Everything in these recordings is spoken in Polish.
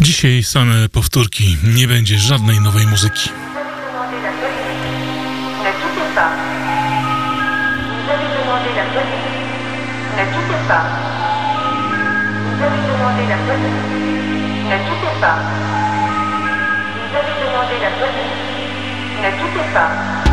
Dzisiaj same powtórki, nie będzie żadnej nowej muzyki. Pas.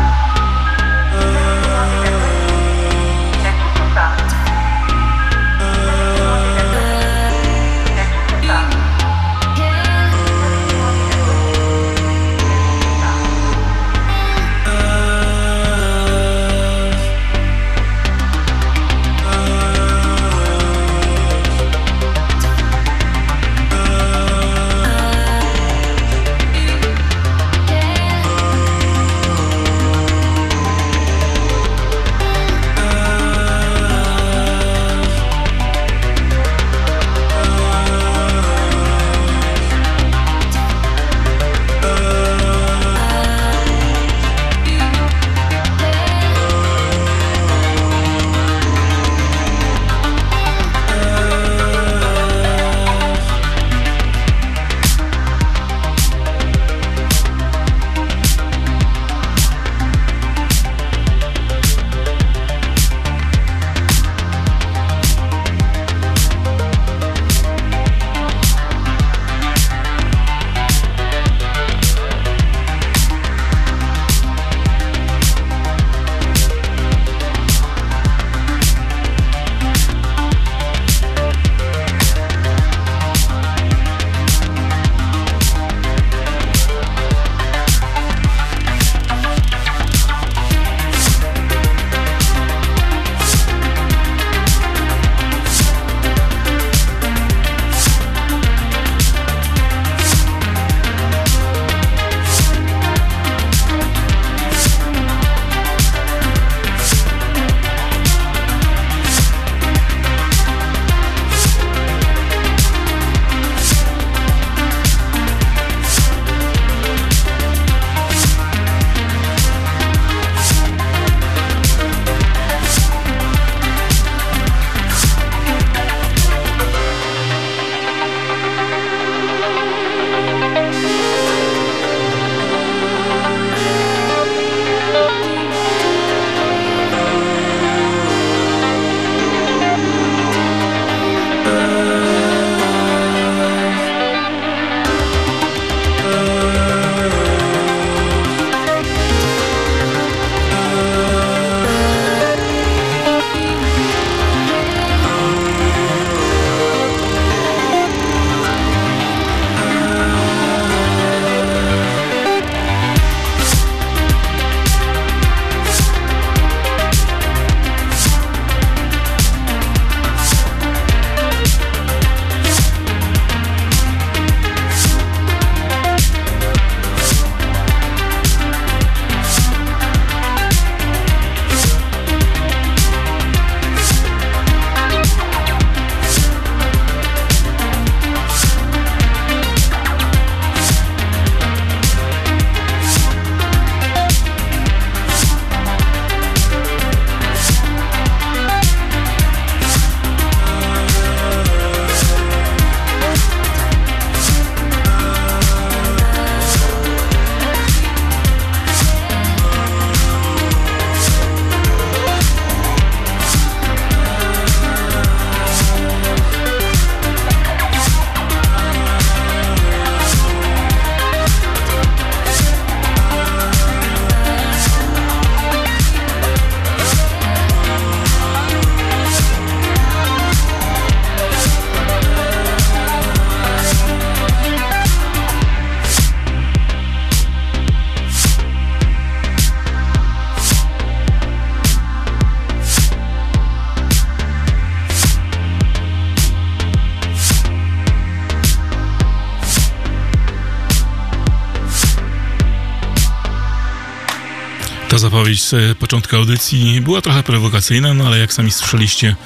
Z początku audycji była trochę prowokacyjna, no ale jak sami słyszeliście,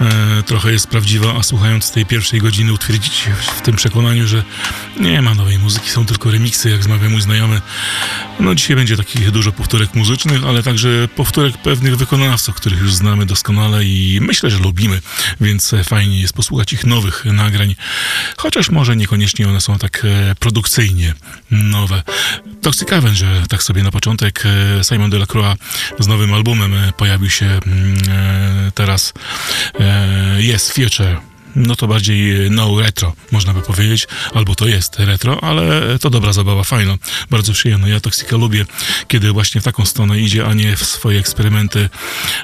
e, trochę jest prawdziwa, a słuchając tej pierwszej godziny utwierdzicie się w tym przekonaniu, że nie ma nowej muzyki, są tylko remiksy, jak zmawia mój znajomy. No dzisiaj będzie takich dużo powtórek muzycznych, ale także powtórek pewnych wykonawców, których już znamy doskonale i myślę, że lubimy, więc fajnie jest posłuchać ich nowych nagrań, chociaż może niekoniecznie one są tak e, produkcyjnie nowe. Toxic Avenger, tak sobie na początek, e, Simon Delacroix z nowym albumem e, pojawił się mm, teraz Yes Future no to bardziej no retro, można by powiedzieć, albo to jest retro, ale to dobra zabawa, fajna, bardzo przyjemna. Ja Toxica lubię, kiedy właśnie w taką stronę idzie, a nie w swoje eksperymenty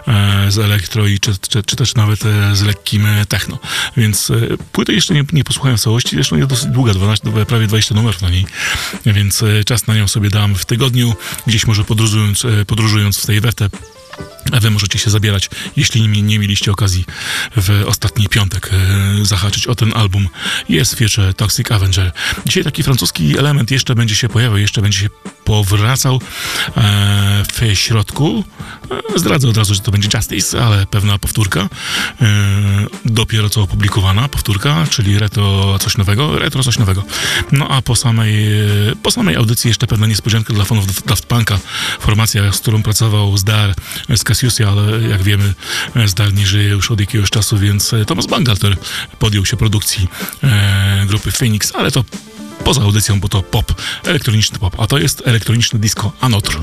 e, z elektro i czy, czy, czy, też nawet e, z lekkim e, techno. Więc e, płytę jeszcze nie, nie posłuchałem w całości, zresztą jest dosyć długa, 12, prawie 20 numerów na niej, więc e, czas na nią sobie dam w tygodniu, gdzieś może podróżując, e, podróżując w tej wetę a wy możecie się zabierać, jeśli nie, nie mieliście okazji w ostatni piątek e, zahaczyć o ten album. Jest wieczór Toxic Avenger. Dzisiaj taki francuski element jeszcze będzie się pojawiał, jeszcze będzie się powracał e, w środku. E, zdradzę od razu, że to będzie Justice, ale pewna powtórka. E, dopiero co opublikowana powtórka, czyli retro coś nowego, retro coś nowego. No a po samej, po samej audycji jeszcze pewna niespodzianka dla fanów Daft Punka. Formacja, z którą pracował Zdar z Cassiusia, ale jak wiemy Zdar nie żyje już od jakiegoś czasu, więc Thomas Bangalter podjął się produkcji e, grupy Phoenix, ale to poza audycją, bo to pop, elektroniczny pop, a to jest elektroniczne disco Anotr.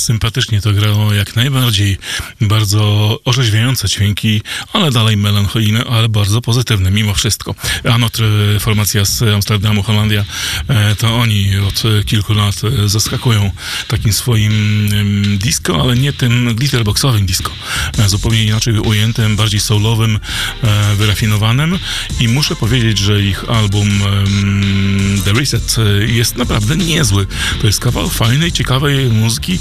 Sympatycznie to grało jak najbardziej. Bardzo orzeźwiające dźwięki, ale dalej melancholijne, ale bardzo pozytywne mimo wszystko. A Notre, formacja z Amsterdamu, Holandia, e, to oni od kilku lat e, zaskakują takim swoim disco, ale nie tym glitterboxowym disco. E, Zupełnie inaczej ujętym, bardziej soulowym, e, wyrafinowanym i muszę powiedzieć, że ich album The Reset e, jest naprawdę niezły. To jest kawał fajnej, ciekawej muzyki,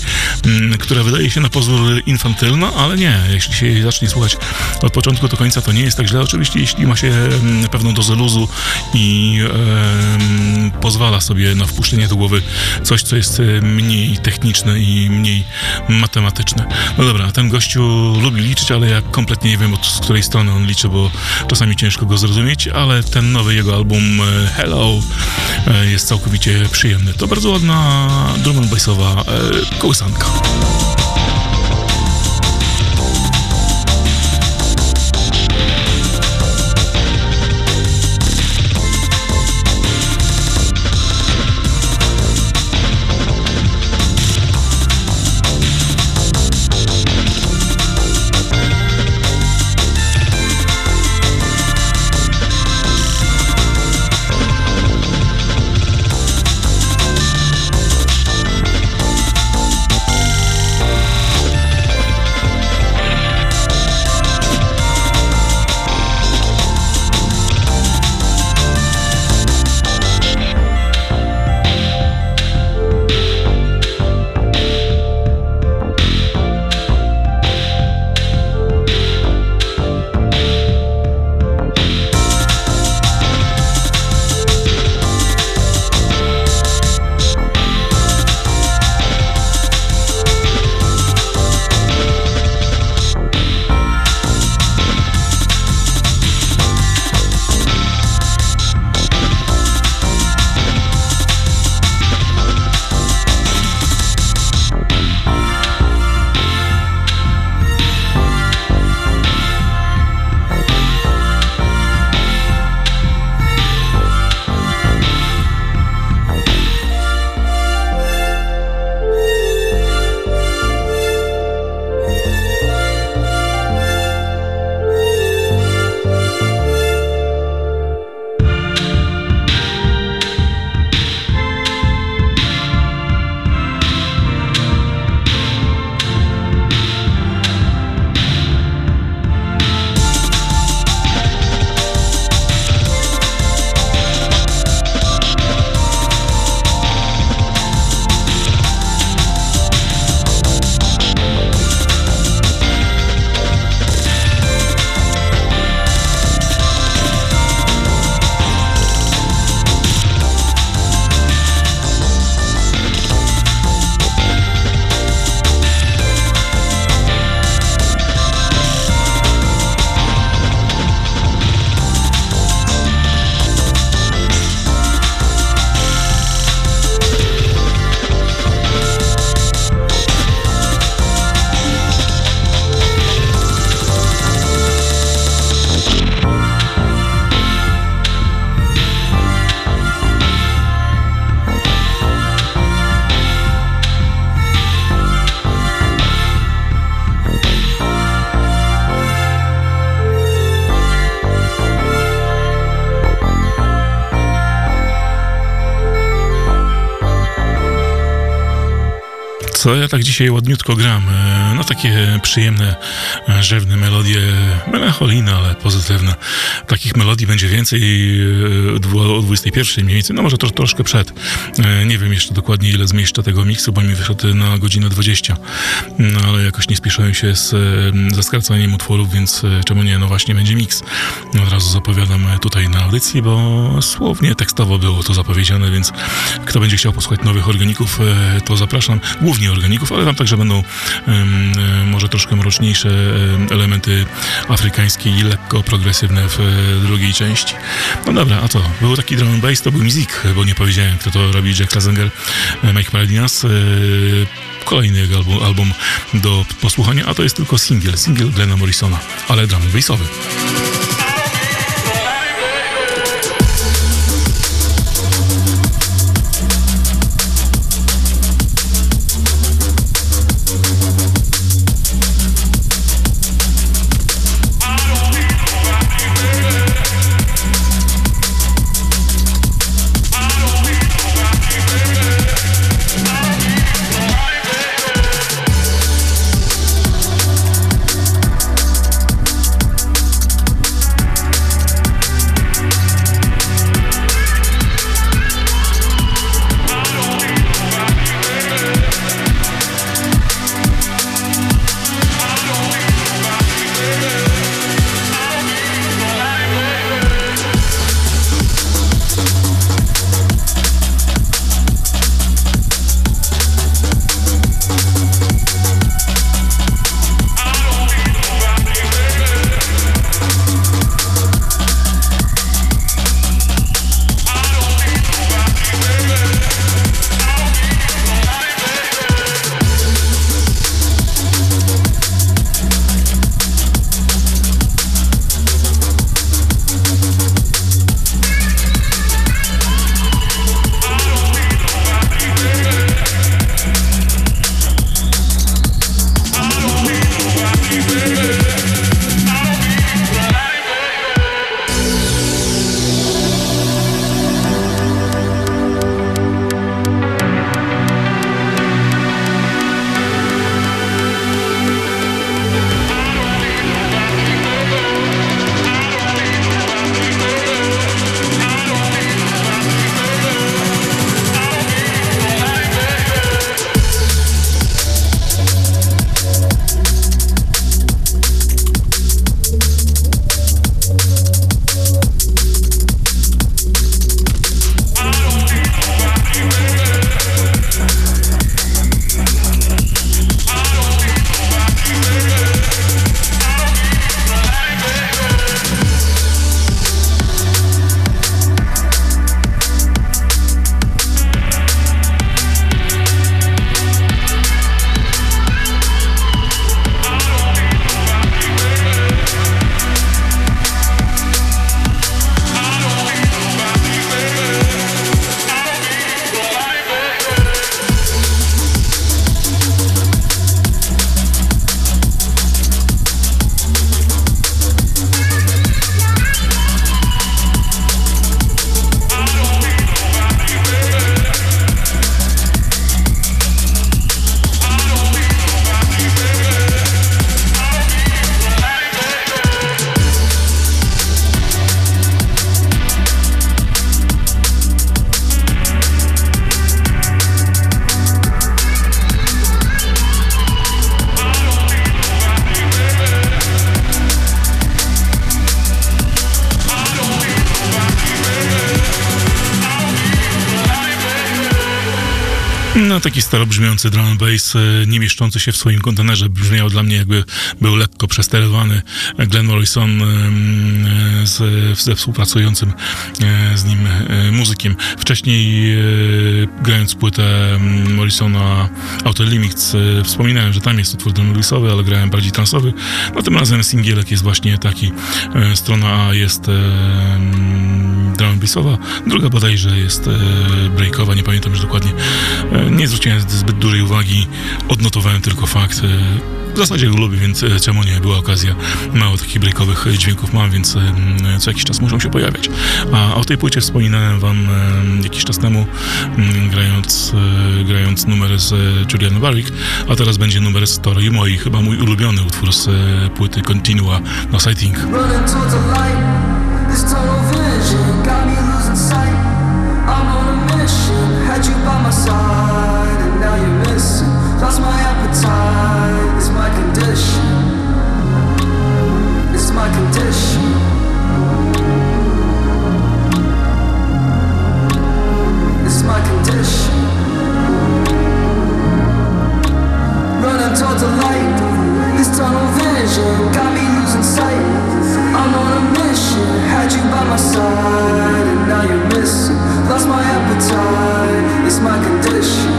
która wydaje się na pozór infantylna, ale nie. Jeśli się zacznie słuchać od początku do końca, to nie jest tak źle. Oczywiście, jeśli ma się em, pewną dozę luzu i em, pozwala sobie na wpuszczenie do głowy coś, co jest e, mniej techniczne i mniej matematyczne. No dobra, ten gościu lubi liczyć, ale ja kompletnie nie wiem, od której strony on liczy, bo czasami ciężko go zrozumieć, ale ten nowy jego album e, Hello e, jest całkowicie przyjemny. To bardzo ładna drum and bassowa e, kołysanka. Come on. Co ja tak dzisiaj ładniutko gram? E, No takie przyjemne, e, rzewne melodie, melancholijne, ale pozytywne. Takich melodii będzie więcej e, o 21 mniej więcej, no może to, troszkę przed. Nie wiem jeszcze dokładnie ile zmieszczę tego miksu, bo mi wyszedł na godzinę 20. No ale jakoś nie spieszyłem się z, ze skracaniem utworów, więc czemu nie? No właśnie będzie miks. Od razu zapowiadam tutaj na audycji, bo słownie, tekstowo było to zapowiedziane, więc kto będzie chciał posłuchać nowych organików, to zapraszam. Głównie organików, ale tam także będą e, może troszkę mroczniejsze em, elementy afrykańskie i lekko progresywne w e, drugiej części. No dobra, a to był taki drum and bass, to był Mizik, bo nie powiedziałem, kto to robi, Jack Lazenger, e, Mike Paradinas. Kolejny album, album do posłuchania, a to jest tylko singiel, singiel Glena Morrisona, ale drum bassowy. Taki starobrzmiący drum bass, e, nie mieszczący się w swoim kontenerze, brzmiał dla mnie jakby był lekko przesterowany. Glenn Morrison e, z, ze współpracującym e, z nim muzykiem. Wcześniej grając płytę Morrisona Outer Limits wspominałem, że tam jest utwór drum and bassowy, ale grałem bardziej transowy. No tym razem singielek jest właśnie taki. Strona A jest bassowa, druga bodajże jest e, breakowa, nie pamiętam już dokładnie. E, Nie zwróciłem zbyt dużej uwagi, odnotowałem tylko fakt. e, W zasadzie go lubię, więc czemu nie? Była okazja. Mało takich breakowych dźwięków mam, więc co jakiś czas muszą się pojawiać. A o tej płycie wspominałem wam jakiś czas temu, grając, grając numer z e, Julian Barrick, a teraz będzie numer z Tory i moi, chyba mój ulubiony utwór z płyty Continua na Sighting. Running towards the light, this tunnel vision by my side, and now you're missing. Lost my appetite, it's my condition.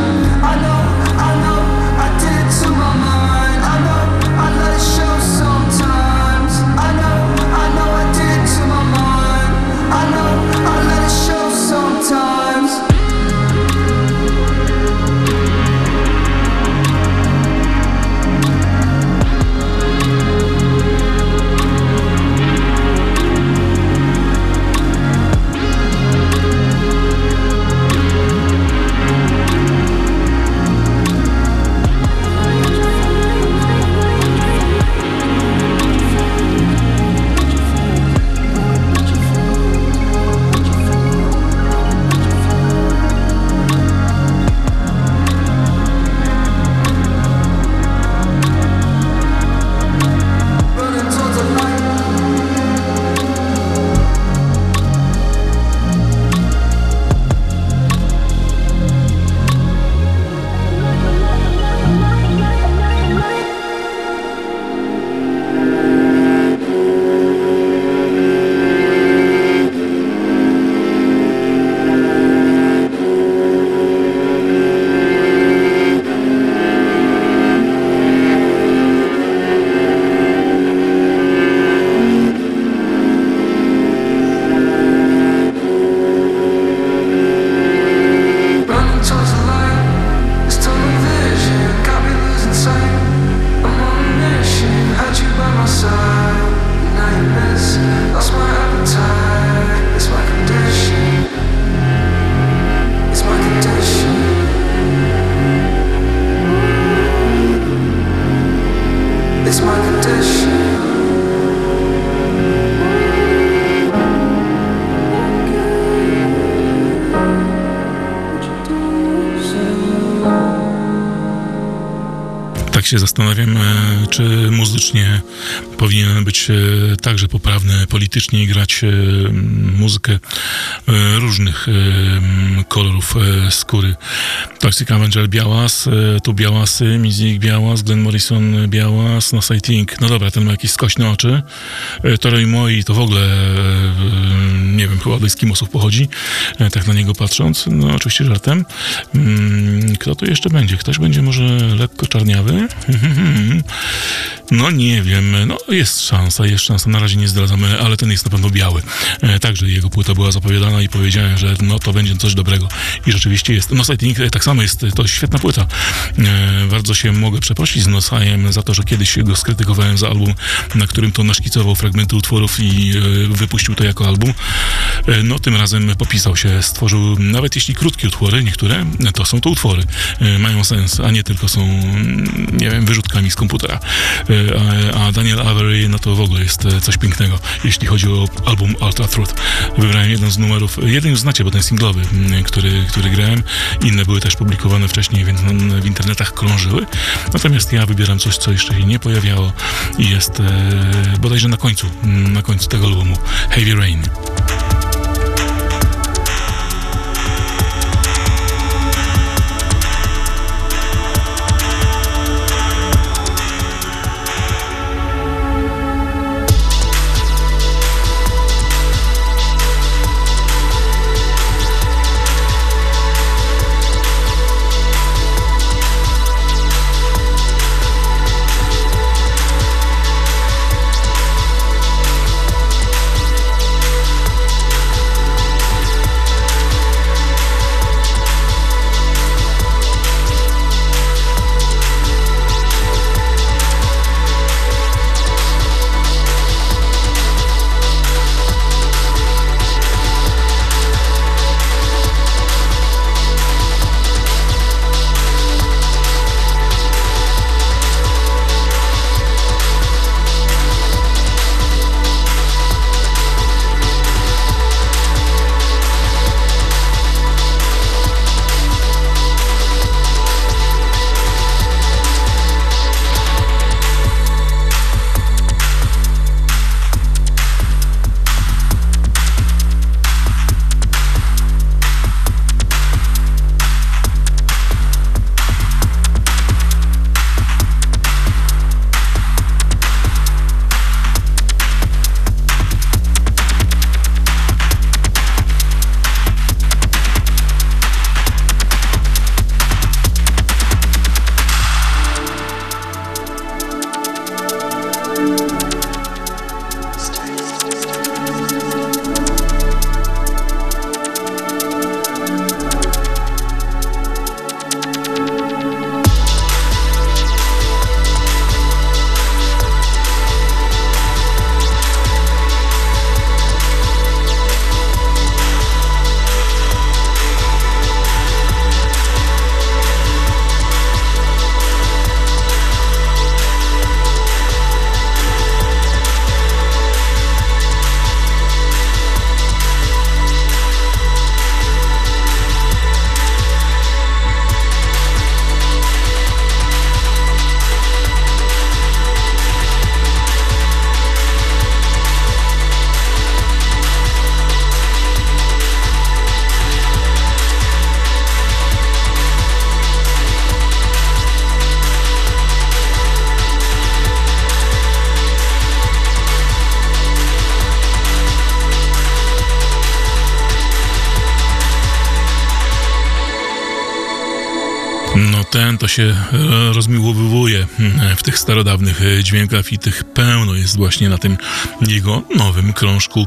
Się zastanawiam, czy muzycznie powinien być e, także poprawny politycznie i grać e, muzykę e, różnych kolorów skóry. Toxic Avenger Białas, tu Białasy, Mizik Białas, Glenn Morrison Białas, no Sighting. No dobra, ten ma jakieś skośne oczy. Toro Moi to w ogóle nie wiem, chyba od Eskimosów pochodzi, tak na niego patrząc. No oczywiście żartem. Mm, Kto tu jeszcze będzie? Ktoś będzie może lekko czarniawy? No nie wiem, no jest szansa, jest szansa, na razie nie zdradzamy, ale ten jest na pewno biały. E, także jego płyta była zapowiadana i powiedziałem, że no to będzie coś dobrego. I rzeczywiście jest. No Sighting e, tak samo jest, to świetna płyta. E, bardzo się mogę przeprosić z Nosajem za to, że kiedyś go skrytykowałem za album, na którym to naszkicował fragmenty utworów i e, wypuścił to jako album. E, no tym razem popisał się, stworzył, nawet jeśli krótkie utwory, niektóre, to są to utwory. E, mają sens, a nie tylko są, mm, nie wiem, wyrzutkami z komputera. E, A, Daniel Avery, no to w ogóle jest e, coś pięknego, jeśli chodzi o album Ultra Truth. Wybrałem jeden z numerów, jeden już znacie, bo ten singlowy, mm, który, który grałem. Inne były też publikowane wcześniej, więc mm, w internetach krążyły. Natomiast ja wybieram coś, co jeszcze się nie pojawiało i jest e, bodajże na końcu, mm, na końcu tego albumu. Heavy Rain. Ten to się e, rozmiłowywuje mm, w tych starodawnych e, dźwiękach i tych pełno jest właśnie na tym jego nowym krążku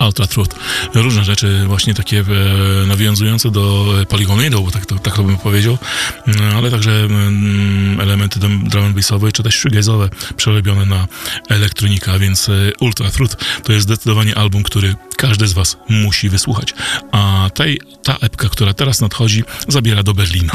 Ultra Truth. Różne rzeczy właśnie takie e, nawiązujące do Polygonu, bo tak, to, tak to bym powiedział, no, ale także mm, elementy drum and bassowe czy też shoegaze'owe przerobione na elektronika, więc Ultra Truth to jest zdecydowanie album, który każdy z Was musi wysłuchać. A tej, ta epka, która teraz nadchodzi, zabiera do Berlina.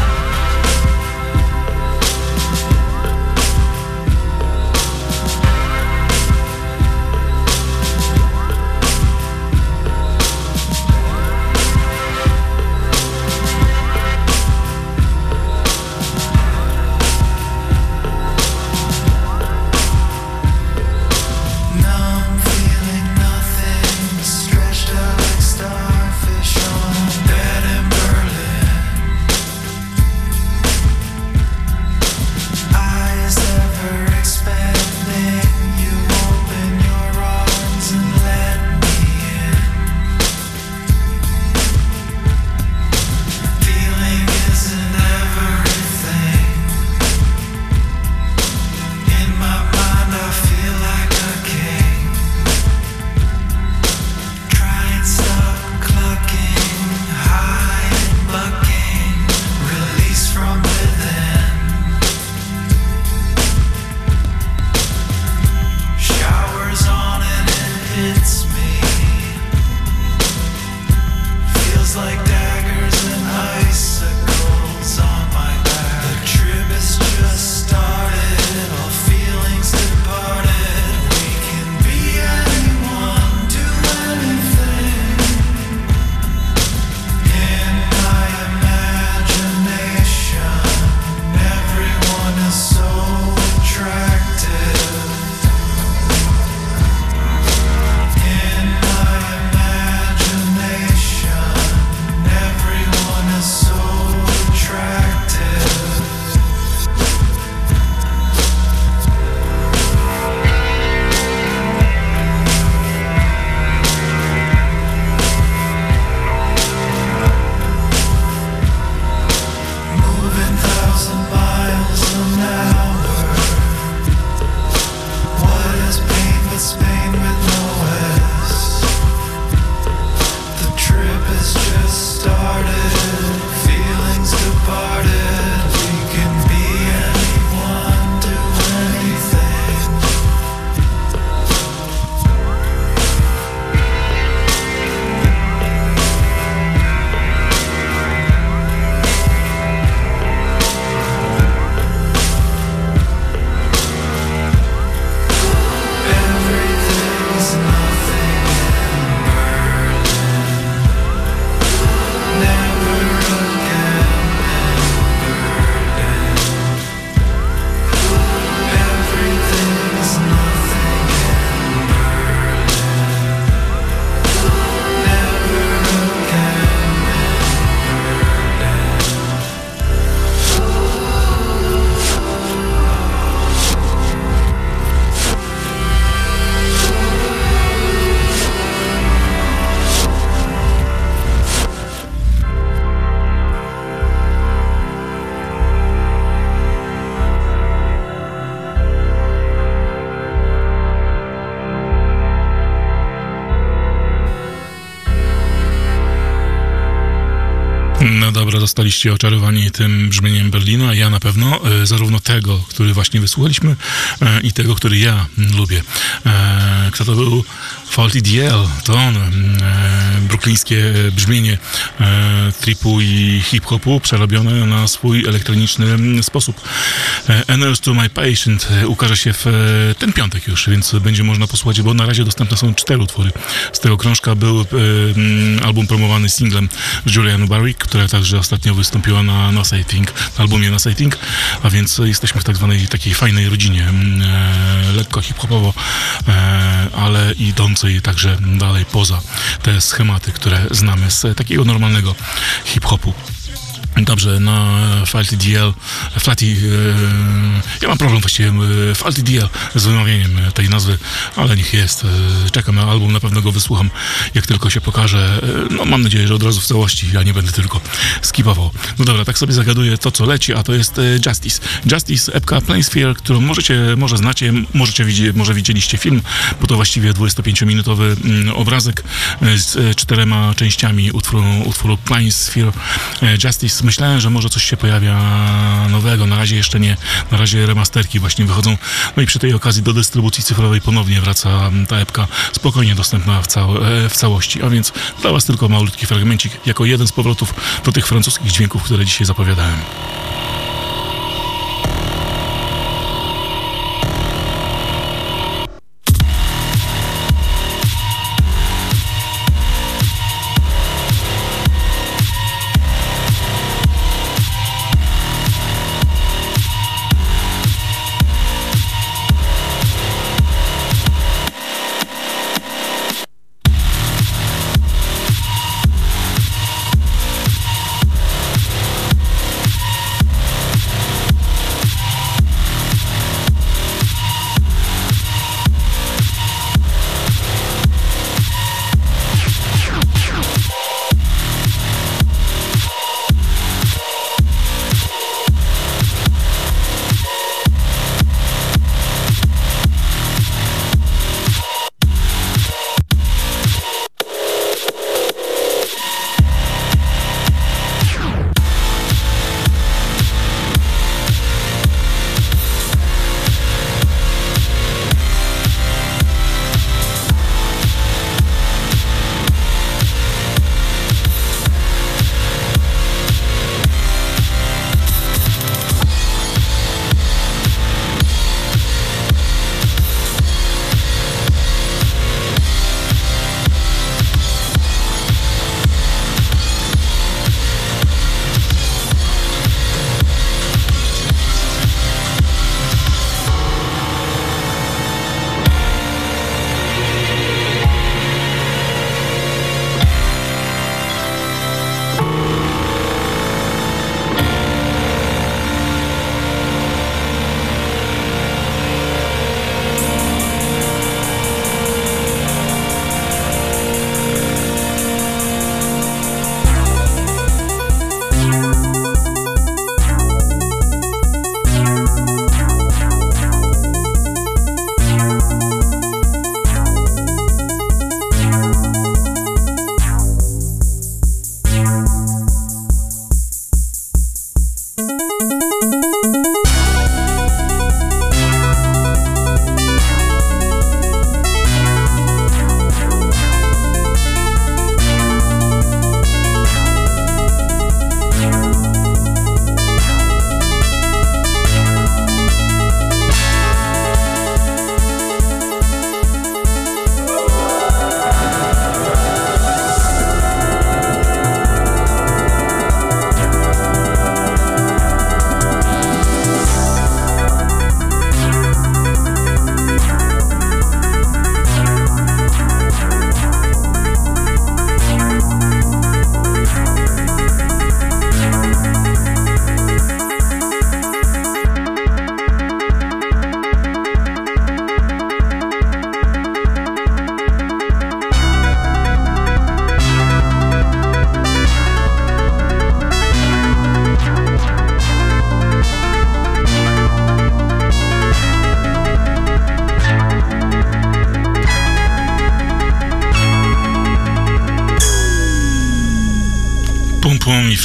No dobra, zostaliście oczarowani tym brzmieniem Berlina. Ja na pewno, e, zarówno tego, który właśnie wysłuchaliśmy, e, i tego, który ja lubię. E, kto to był? Faulty DL, to on. E, bruklińskie brzmienie e, tripu i hip-hopu przerobione na swój elektroniczny mm, sposób. E, Annals to My Patient e, ukaże się w e, ten piątek już, więc będzie można posłuchać, bo na razie dostępne są cztery utwory. Z tego krążka był e, mm, album promowany singlem Julian Barrick, która także ostatnio wystąpiła na Think, na albumie Say Think, a więc jesteśmy w tak zwanej takiej fajnej rodzinie, mm, e, lekko hip-hopowo, e, ale idącej także dalej poza te schematy, które znamy z takiego normalnego hip-hopu. Dobrze, na Falty DL, Flaty, e, ja mam problem właściwie, e, Falty DL z wymawianiem e, tej nazwy, ale niech jest, e, czekam na album, na pewno go wysłucham, jak tylko się pokaże, no mam nadzieję, że od razu w całości, ja nie będę tylko skipował. No dobra, tak sobie zagaduję to, co leci, a to jest Justice. Justice, epka Planesphare, którą możecie, może znacie, możecie widzi, może widzieliście film, bo to właściwie 25-minutowy mm, obrazek z czterema częściami utworu, utworu Planesphare e, Justice. Myślałem, że może coś się pojawia nowego, na razie jeszcze nie, na razie remasterki właśnie wychodzą. No i przy tej okazji do dystrybucji cyfrowej ponownie wraca ta epka, spokojnie dostępna w, cał, e, w całości. A więc dla Was tylko malutki fragmencik, jako jeden z powrotów do tych francuskich dźwięków, które dzisiaj zapowiadałem.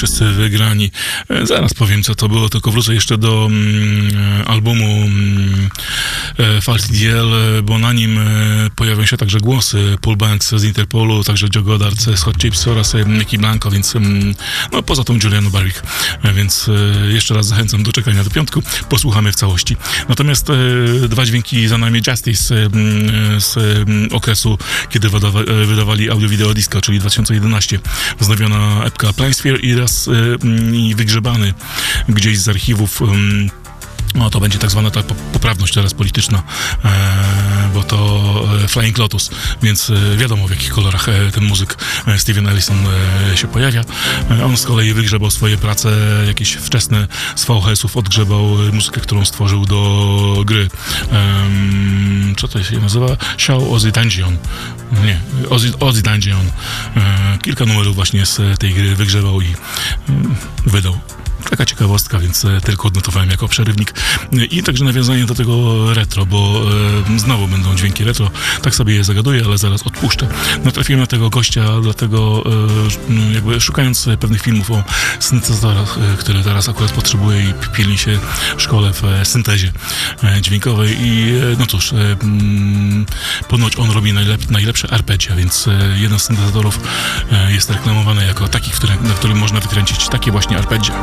Wszyscy wygrani. E, Zaraz powiem, co to było, tylko wrócę jeszcze do mm, e, albumu e, Falty DL, e, bo na nim e, pojawią się także głosy Paul Banks z Interpolu, także Joe Goddard z Hot Chips oraz Nicky Blanco, więc no poza tą Julian Barwick, więc jeszcze raz zachęcam do czekania do piątku, posłuchamy w całości. Natomiast dwa dźwięki za nami Justice z okresu, kiedy wydawa, wydawali audio-wideo disco, czyli 2011, wznowiona epka Planesphare i raz i wygrzebany gdzieś z archiwów no to będzie tak zwana ta po- poprawność teraz polityczna, e, bo to e, Flying Lotus, więc e, wiadomo w jakich kolorach ten muzyk Steven Ellison się pojawia. On z kolei wygrzebał swoje prace jakieś wczesne z VHS-ów, odgrzebał muzykę, którą stworzył do gry. Co to się nazywa? Show Ozzy Dungeon. Nie, Ozzy, Ozzy Dungeon. Kilka numerów właśnie z tej gry wygrzebał i mm, wydał. Taka ciekawostka, więc e, tylko odnotowałem jako przerywnik. E, I także nawiązanie do tego retro, bo e, znowu będą dźwięki retro. Tak sobie je zagaduję, ale zaraz odpuszczę. Natrafiłem na tego gościa, dlatego jakby szukając pewnych filmów o syntezatorach, które teraz akurat potrzebuję i pilnie się szkole w syntezie dźwiękowej i no cóż, ponoć on robi najlep najlepsze arpeggia, więc jeden z syntezatorów jest reklamowany jako taki, na którym można wykręcić takie właśnie arpeggia.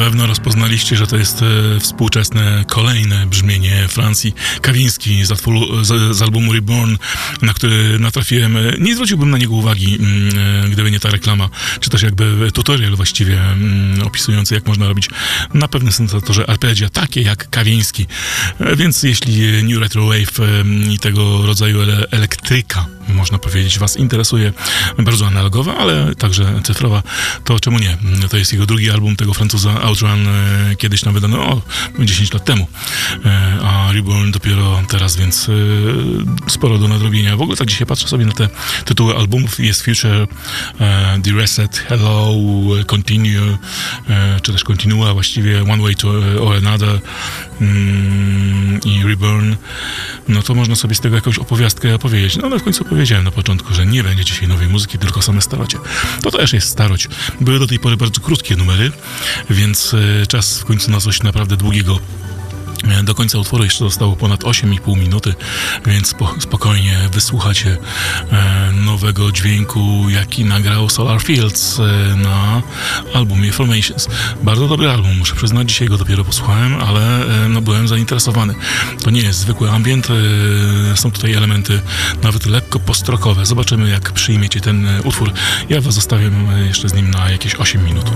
Pewno rozpoznaliście, że to jest e, współczesne, kolejne brzmienie Francji Kawiński z, z, z albumu Reborn, na który natrafiłem. Nie zwróciłbym na niego uwagi, mm, e, gdyby nie ta reklama, czy też jakby tutorial właściwie mm, opisujący, jak można robić na pewnym syntezatorze arpeggia, takie jak Kawiński. E, Więc jeśli New Retro Wave i tego rodzaju ele- elektryka, można powiedzieć, Was interesuje, bardzo analogowa, ale także cyfrowa, to czemu nie? To jest jego drugi album tego Francuza Outrun, e, kiedyś nam wydano o, 10 lat temu, e, a Reborn dopiero teraz, więc e, sporo do nadrobienia. W ogóle tak dzisiaj patrzę sobie na te tytuły albumów, jest Future, The Reset, Hello, Continue, czy też Continua, właściwie One Way to or Another mm, i Reborn, no to można sobie z tego jakąś opowiastkę opowiedzieć. No ale w końcu powiedziałem na początku, że nie będzie dzisiaj nowej muzyki, tylko same starocie. To też jest starość. Były do tej pory bardzo krótkie numery, więc e, czas w końcu na coś naprawdę długiego. Do końca utworu jeszcze zostało ponad 8,5 minuty, więc spo, spokojnie wysłuchacie e, nowego dźwięku, jaki nagrał Solar Fields e, na albumie Formations. Bardzo dobry album, muszę przyznać, dzisiaj go dopiero posłuchałem, ale e, no, byłem zainteresowany. To nie jest zwykły ambient, są tutaj elementy nawet lekko postrokowe. Zobaczymy, jak przyjmiecie ten utwór. Ja was zostawiam jeszcze z nim na jakieś 8 minut.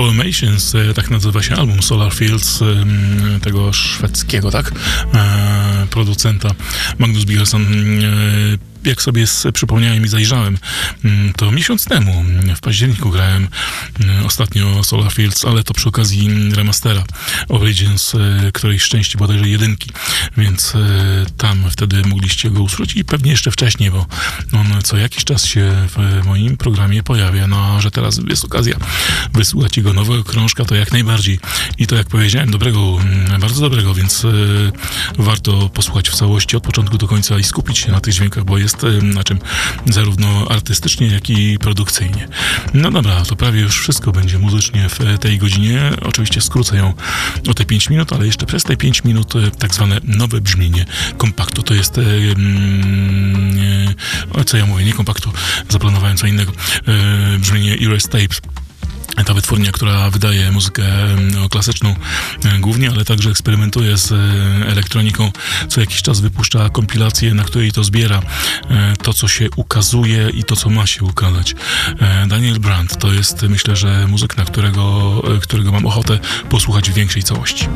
Formations, e, tak nazywa się album Solar Fields, em, tego szwedzkiego, tak, e, producenta Magnus Bielson. E, Jak sobie przypomniałem i zajrzałem, mm, to miesiąc temu, mm, w październiku grałem mm, ostatnio Solar Fields, ale to przy okazji remastera Origins, e, której szczęście bodajże jedynki, więc e, tam wtedy mogliście go usłyszeć i pewnie jeszcze wcześniej, bo on co jakiś czas się w moim programie pojawia, no że teraz jest okazja wysłuchać jego nowego krążka, to jak najbardziej. I to jak powiedziałem, dobrego, bardzo dobrego, więc e, warto posłuchać w całości od początku do końca i skupić się na tych dźwiękach, bo jest e, na czym zarówno artystycznie, jak i produkcyjnie. No dobra, to prawie już wszystko będzie muzycznie w e, tej godzinie. Oczywiście skrócę ją o te 5 minut, ale jeszcze przez te 5 minut e, tak zwane nowe brzmienie kompaktu. To jest mm, co ja mówię, nie kompaktu, zaplanowałem co innego. Brzmienie Erase Tapes ta wytwórnia, która wydaje muzykę no, klasyczną e, głównie, ale także eksperymentuje z e, elektroniką, co jakiś czas wypuszcza kompilację, na której to zbiera e, to, co się ukazuje i to, co ma się ukazać. Daniel Brandt to jest, myślę, że muzyk, na którego, którego mam ochotę posłuchać w większej całości.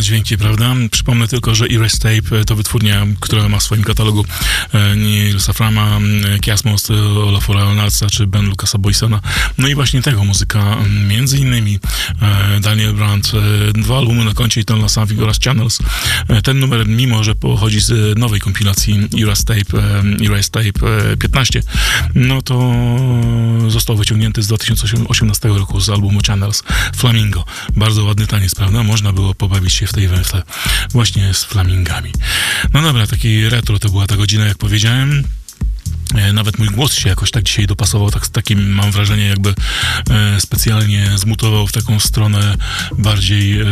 Dźwięki, prawda? Przypomnę tylko, że Erase Tape to wytwórnia, która ma w swoim katalogu e, Nilsa Frama, Kiasmos, Olafora Leonardsa czy Ben Lucasa Boysona. No i właśnie tego muzyka, między innymi e, Daniel Brandt, e, dwa albumy na koncie La Savig oraz Channels. E, ten numer, mimo że pochodzi z nowej kompilacji Erase Tape, e, Erase Tape e, 15, no to został wyciągnięty z 2018 roku z albumu Channels Flamingo. Bardzo ładny taniec, prawda? Można było pobawić się w tej węfle właśnie z flamingami. No dobra, taki retro to była ta godzina, jak powiedziałem. E, Nawet mój głos się jakoś tak dzisiaj dopasował, tak, takim mam wrażenie, jakby e, specjalnie zmutował w taką stronę bardziej, e,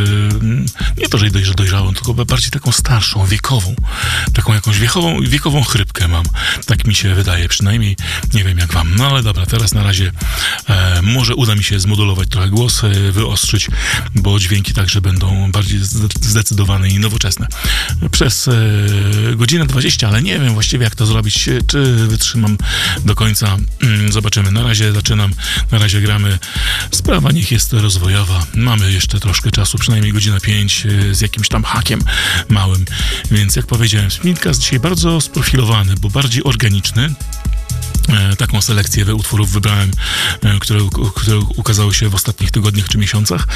nie to, że dojrza- dojrzałą, tylko bardziej taką starszą, wiekową. Taką jakąś wiekową, wiekową chrypkę mam. Tak mi się wydaje, przynajmniej nie wiem jak wam. No ale dobra, teraz na razie może uda mi się zmodulować trochę głos, wyostrzyć, bo dźwięki także będą bardziej zde- zdecydowane i nowoczesne. Przez godzinę 20, ale nie wiem właściwie jak to zrobić, czy wytrzymam do końca. Mm, Zobaczymy. Na razie zaczynam, na razie gramy. Sprawa niech jest rozwojowa. Mamy jeszcze troszkę czasu, przynajmniej godzina 5 e, z jakimś tam hakiem małym. Więc jak powiedziałem, Smitcast dzisiaj bardzo sprofilowany, bo bardziej organiczny. E, Taką selekcję utworów wybrałem, e, które, które ukazały się w ostatnich tygodniach czy miesiącach.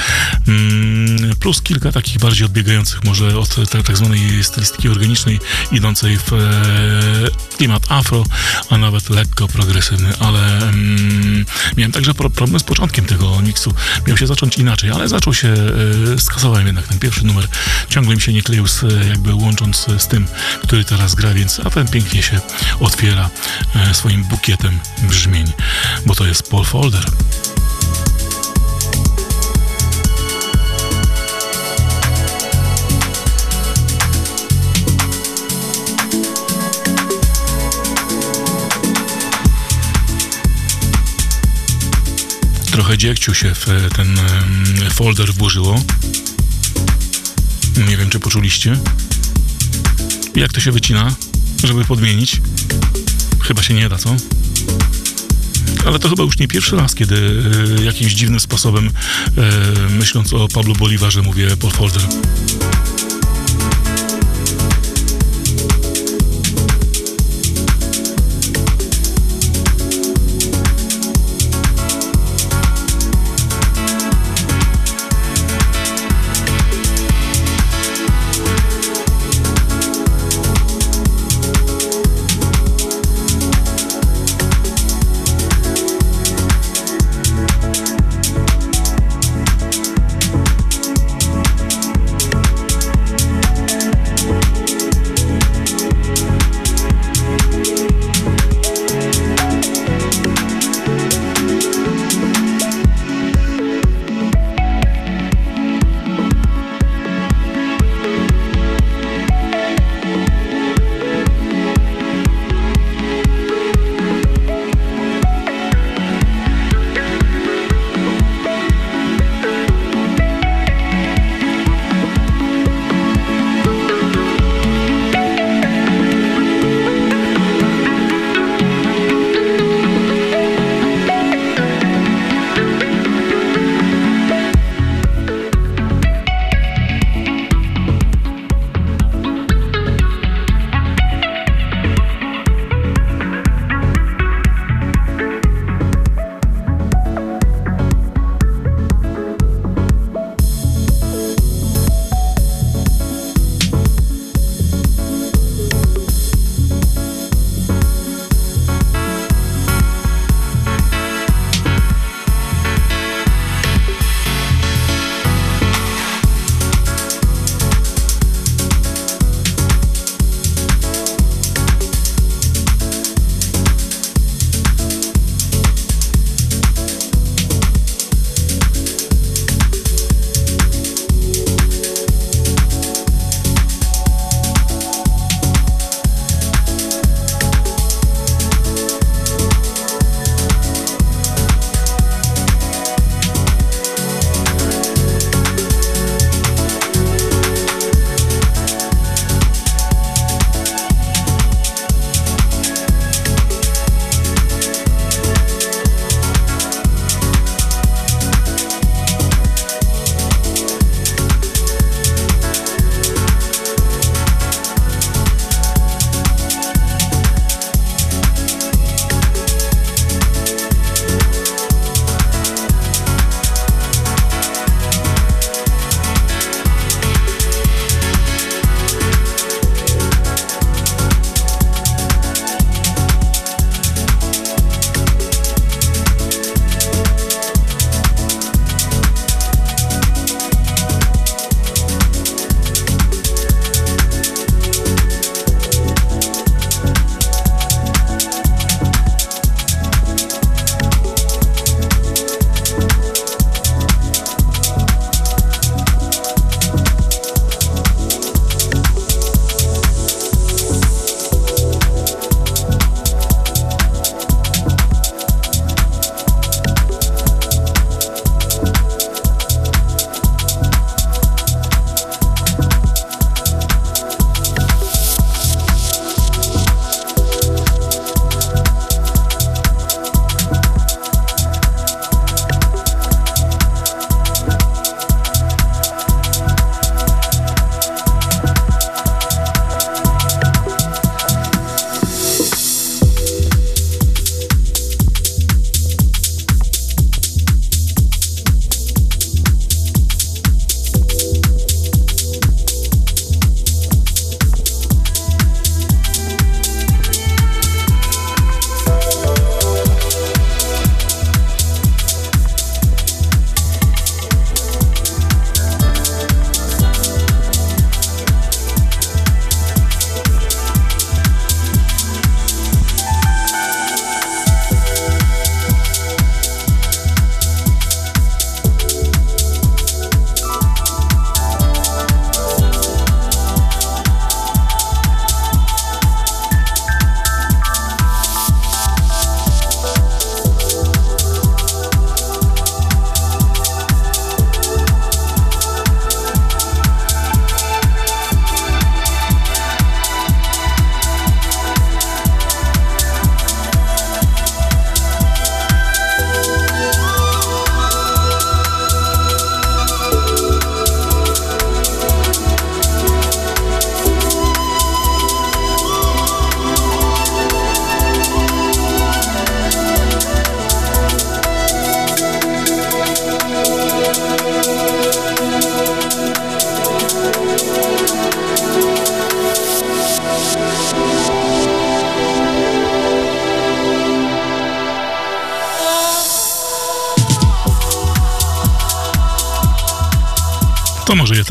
Mm, Plus kilka takich bardziej odbiegających może od tak zwanej stylistyki organicznej, idącej w e, klimat afro, a nawet lekko progresywny, ale mm, miałem także pro, problem z początkiem tego miksu. Miał się zacząć inaczej, ale zaczął się, skasowałem jednak ten pierwszy numer. Ciągle mi się nie kleił z, jakby łącząc z tym, który teraz gra, więc a ten pięknie się otwiera swoim bukietem brzmień, bo to jest Paul Folder. Trochę dziegciu się w e, ten folder włożyło. Nie wiem, czy poczuliście. Jak to się wycina, żeby podmienić? Chyba się nie da, co? Ale to chyba już nie pierwszy raz, kiedy e, jakimś dziwnym sposobem, e, myśląc o Pablo Bolivarze, mówię Paul Folder.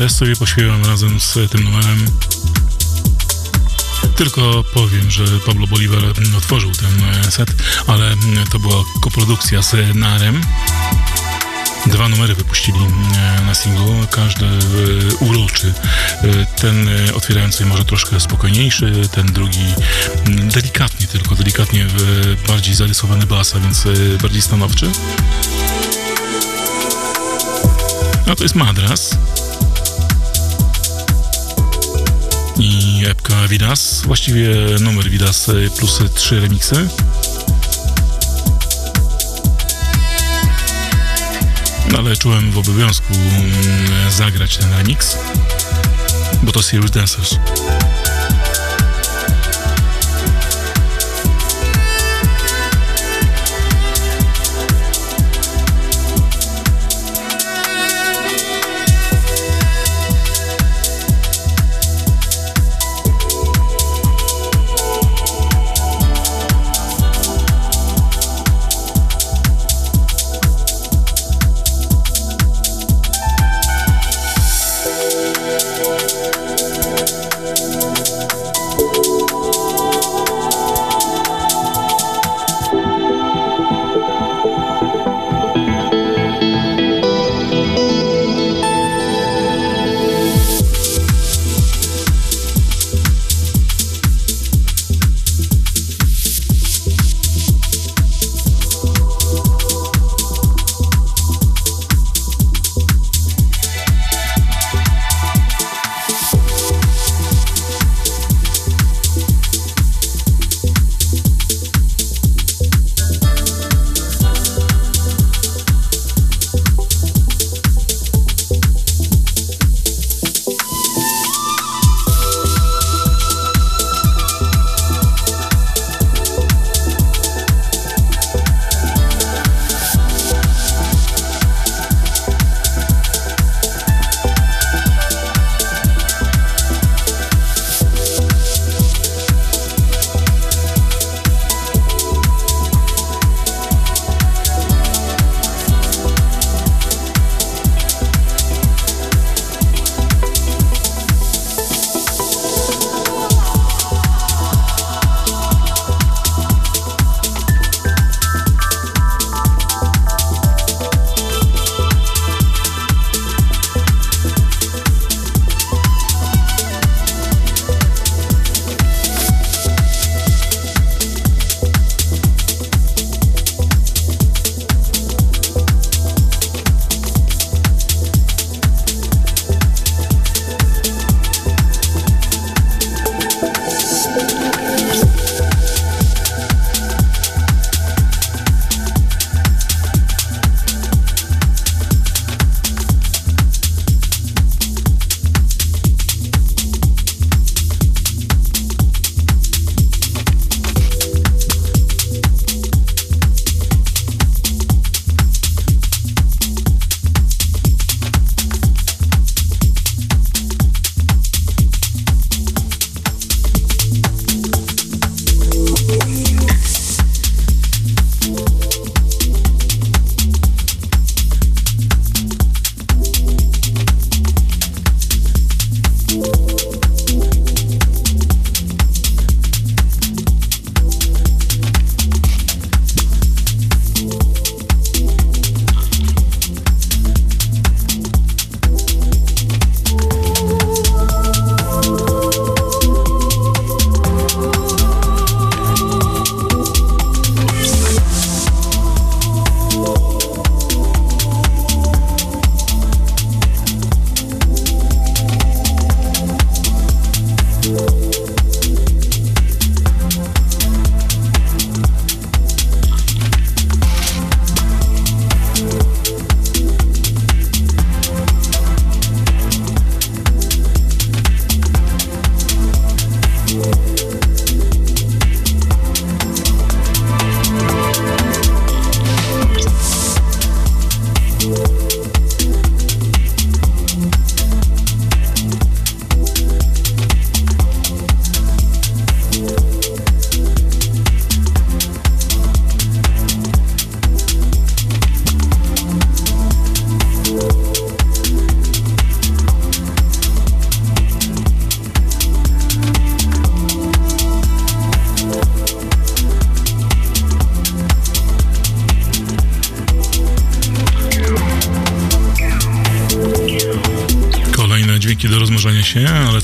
Też sobie pośpiewam razem z tym numerem. Tylko powiem, że Pablo Bolivar otworzył ten e, set, ale to była koprodukcja z Narem. Dwa numery wypuścili e, na singlu, każdy e, uroczy. E, Ten e, otwierający może troszkę spokojniejszy, ten drugi delikatnie tylko, delikatnie e, bardziej zarysowany bas, a więc e, bardziej stanowczy. A to jest Madras. I epka Vidas, właściwie numer Vidas e, plus trzy remiksy. No, ale czułem w obowiązku mm, zagrać ten remix, bo to Serious Dancers.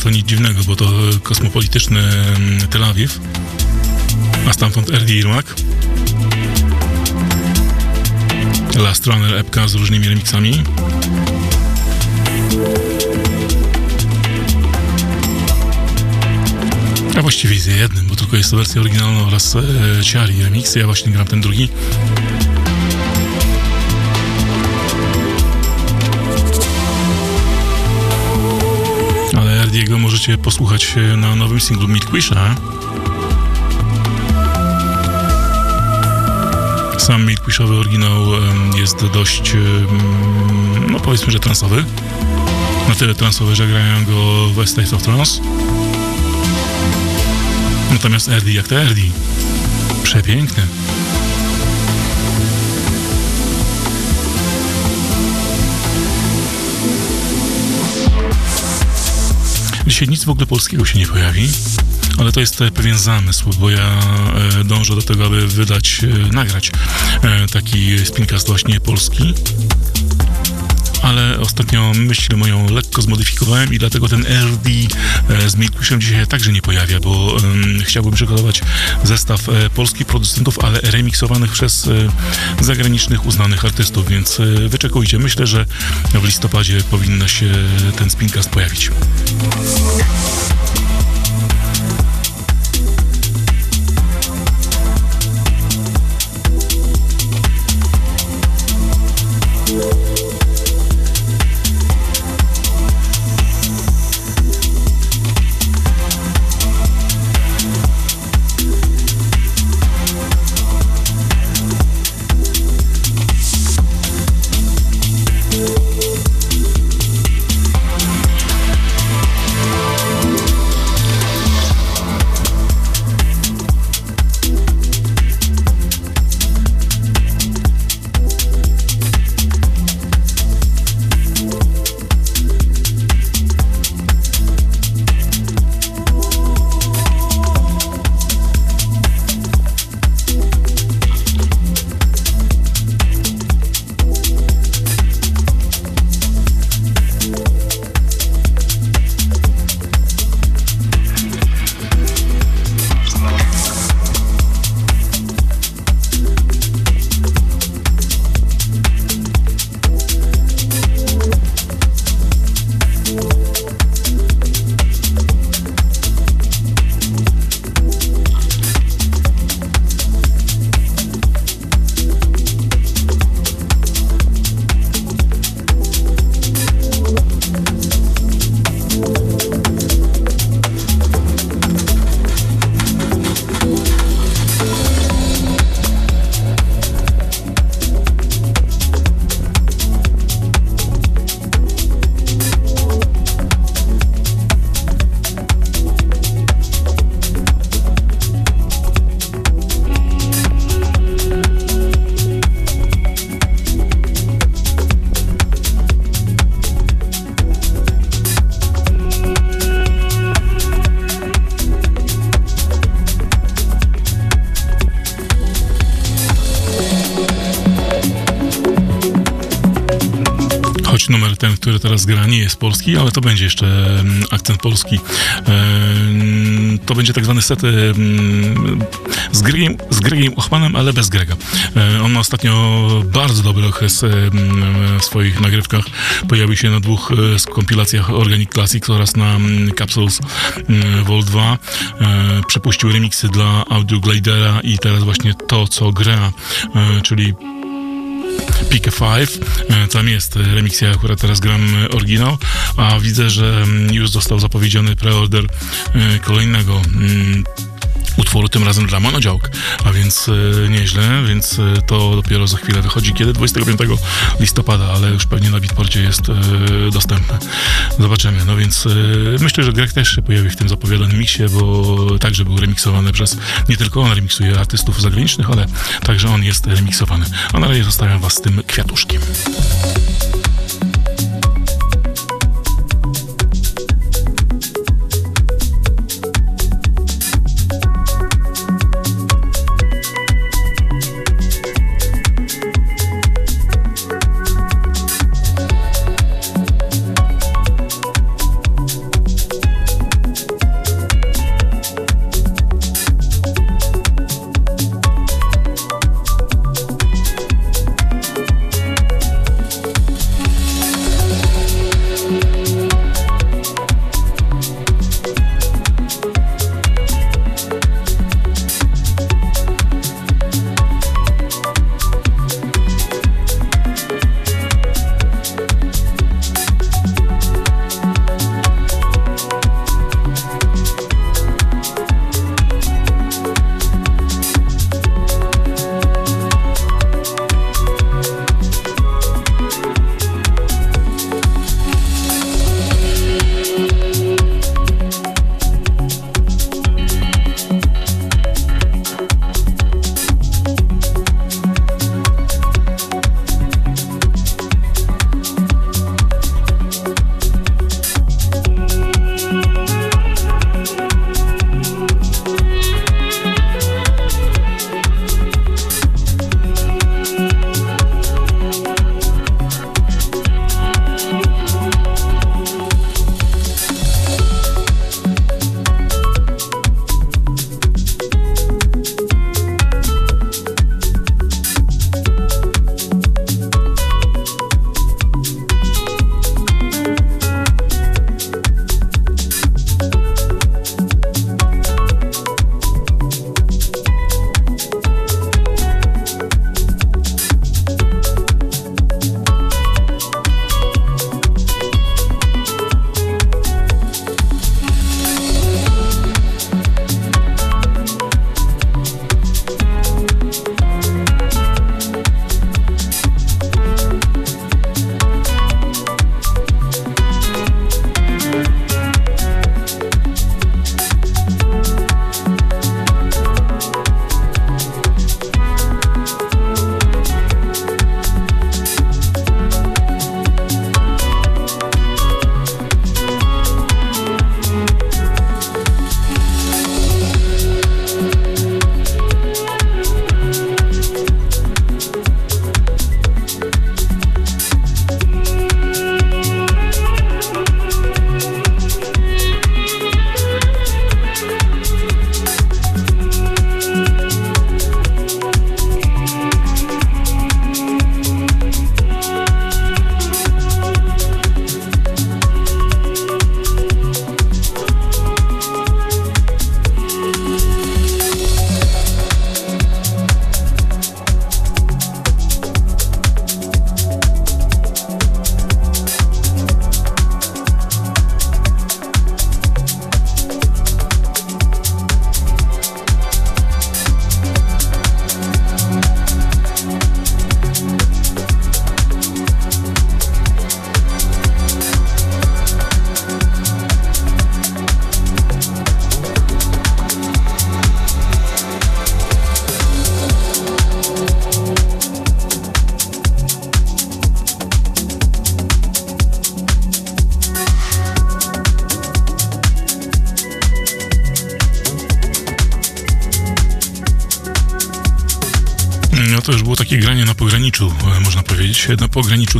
To nic dziwnego, bo to kosmopolityczny mm, Tel Awiw, a stamtąd RD Irmak. Last Runner epka z różnymi remixami. A właściwie z jednym, bo tylko jest to wersja oryginalna oraz e, Ciari remixy. Ja właśnie gram ten drugi. Możecie posłuchać e, na nowym singlu Milkwisha. Sam Milkwishowy oryginał jest dość, no powiedzmy, że transowy. Na tyle transowy, że grają go w State of Trance. Natomiast Erdi jak to Erdi. Przepiękny. Dzisiaj nic w ogóle polskiego się nie pojawi, ale to jest e, pewien zamysł, bo ja e, dążę do tego, aby wydać, e, nagrać taki spincast właśnie polski. Ale ostatnio myśl moją lekko zmodyfikowałem i dlatego ten RD e, z Milkusiem dzisiaj także nie pojawia, bo chciałbym przygotować zestaw e, polskich producentów, ale remiksowanych przez e, zagranicznych uznanych artystów, więc wyczekujcie. Myślę, że w listopadzie powinno się ten spincast pojawić. Który teraz gra, nie jest polski, ale to będzie jeszcze mm, akcent polski. Ehm, To będzie tak zwany set em, z Gregiem, z Gregiem Ochmanem, ale bez Grega. E, On ma ostatnio bardzo dobry okres em, w swoich nagrywkach. Pojawił się na dwóch e, kompilacjach Organic Classics oraz na mm, Capsules mm, Vol 2. E, Przepuścił remiksy dla Audio Glidera i teraz właśnie to, co gra, e, czyli Pick 5. E, Tam jest remix, ja akurat teraz gram e, oryginał, a widzę, że mm, już został zapowiedziany preorder e, kolejnego mm, utworu, tym razem dla Monodziałk, a więc e, nieźle, więc e, to dopiero za chwilę wychodzi, kiedy? 25 listopada, ale już pewnie na Bitporcie jest e, dostępne. Zobaczymy, no więc myślę, że Greg też się pojawi w tym zapowiadanym miksie, bo także był remiksowany przez, nie tylko on remiksuje artystów zagranicznych, ale także on jest remiksowany. A na razie zostawiam was z tym kwiatuszkiem.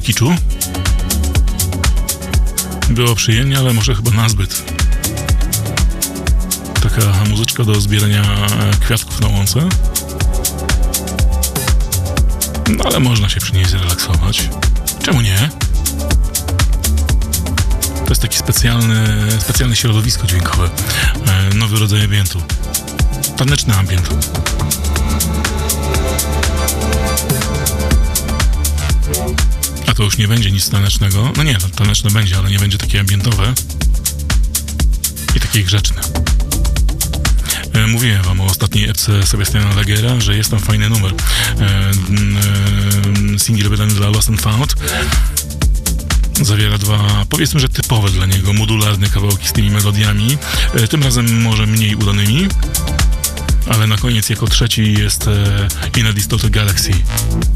Kiczu. Było przyjemnie, ale może chyba nazbyt. Taka muzyczka do zbierania e, kwiatków na łące. No ale można się przy niej zrelaksować. Czemu nie? To jest taki specjalny, specjalne środowisko dźwiękowe. E, nowy rodzaj ambientu. Taneczny ambient. A to już nie będzie nic tanecznego. No nie, taneczne będzie, ale nie będzie takie ambientowe. I takie grzeczne. E, Mówiłem wam o ostatniej epce Sebastiana Lagera, że jest tam fajny numer. E, e, Singiel wydany dla Lost and Found. Zawiera dwa, powiedzmy, że typowe dla niego, modularne kawałki z tymi melodiami. Tym razem może mniej udanymi. Ale na koniec jako trzeci jest In a Distorted Galaxy.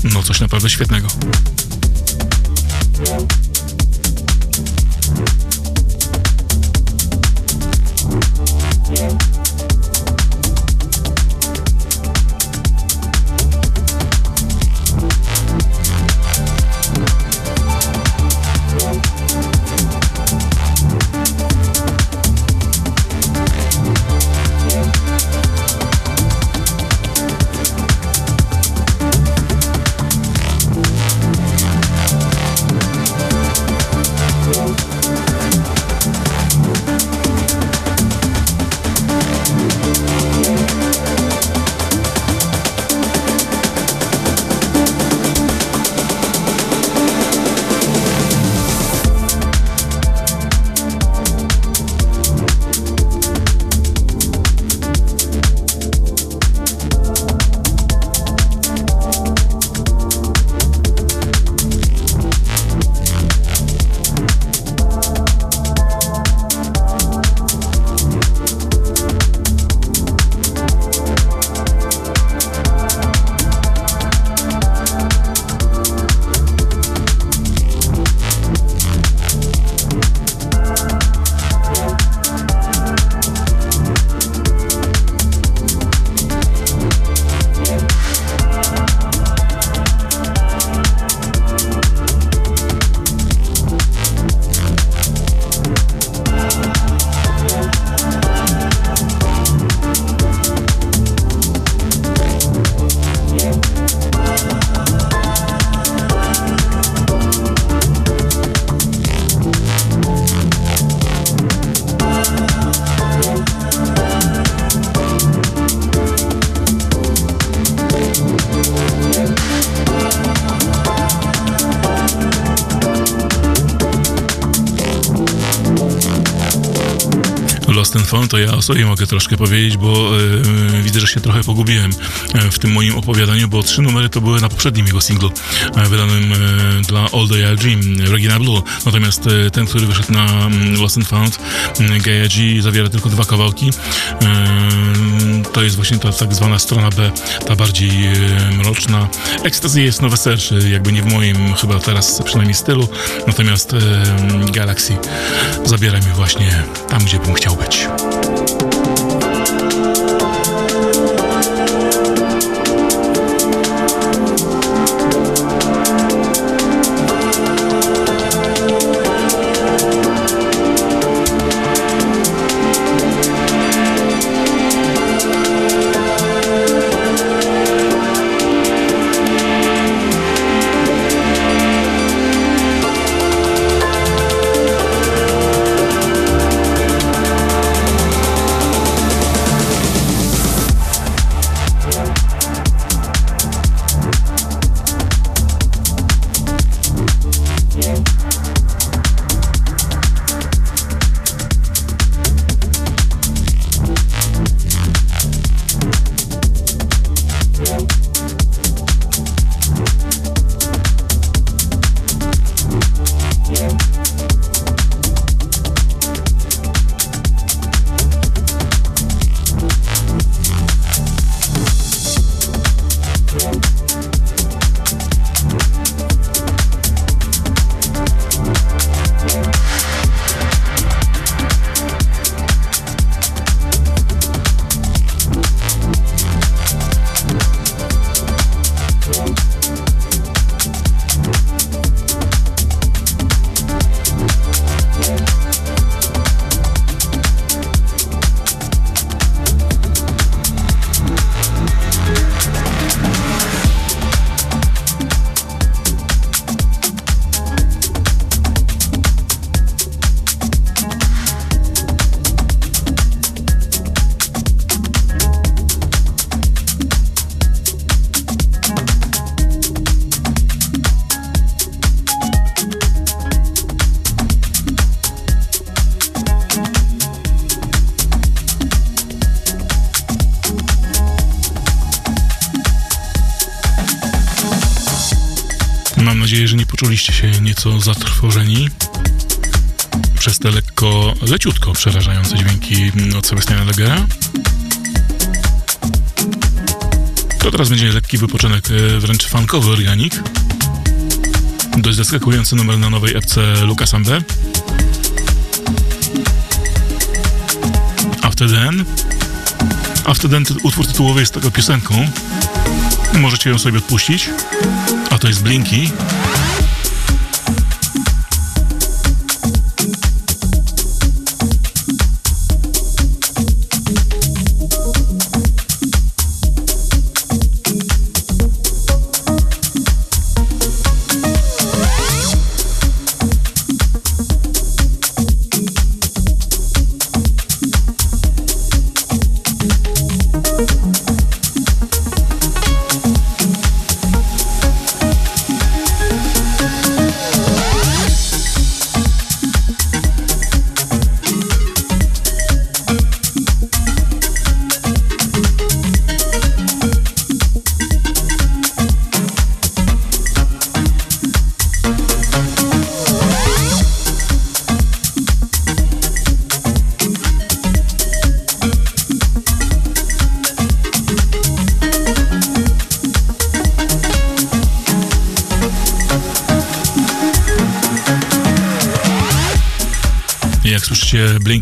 No coś naprawdę świetnego. Lost Found, to ja o sobie mogę troszkę powiedzieć, bo e, widzę, że się trochę pogubiłem e, w tym moim opowiadaniu, bo trzy numery to były na poprzednim jego singlu, e, wydanym dla All Day I Dream, Regina Blue. Natomiast ten, który wyszedł na mm, Lost and Found, mm, Gaia G, zawiera tylko dwa kawałki. To jest właśnie ta tak zwana strona B, ta bardziej e, mroczna. Ecstasy jest nowe serce, jakby nie w moim chyba teraz przynajmniej stylu, natomiast e, Galaxy zabiera mi właśnie tam, gdzie bym chciał być. Przerażające dźwięki od Sebastiana Legera. To teraz będzie lekki wypoczynek, e, wręcz funkowy organik. Dość zaskakujący numer na nowej epce Lucas Ambe. After Then. After Then, utwór tytułowy jest taką piosenką. Możecie ją sobie odpuścić. A to jest Blinky.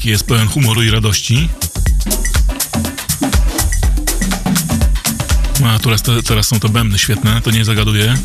Jest pełen humoru i radości. A teraz, te, teraz są to bębny świetne, to nie zagaduje.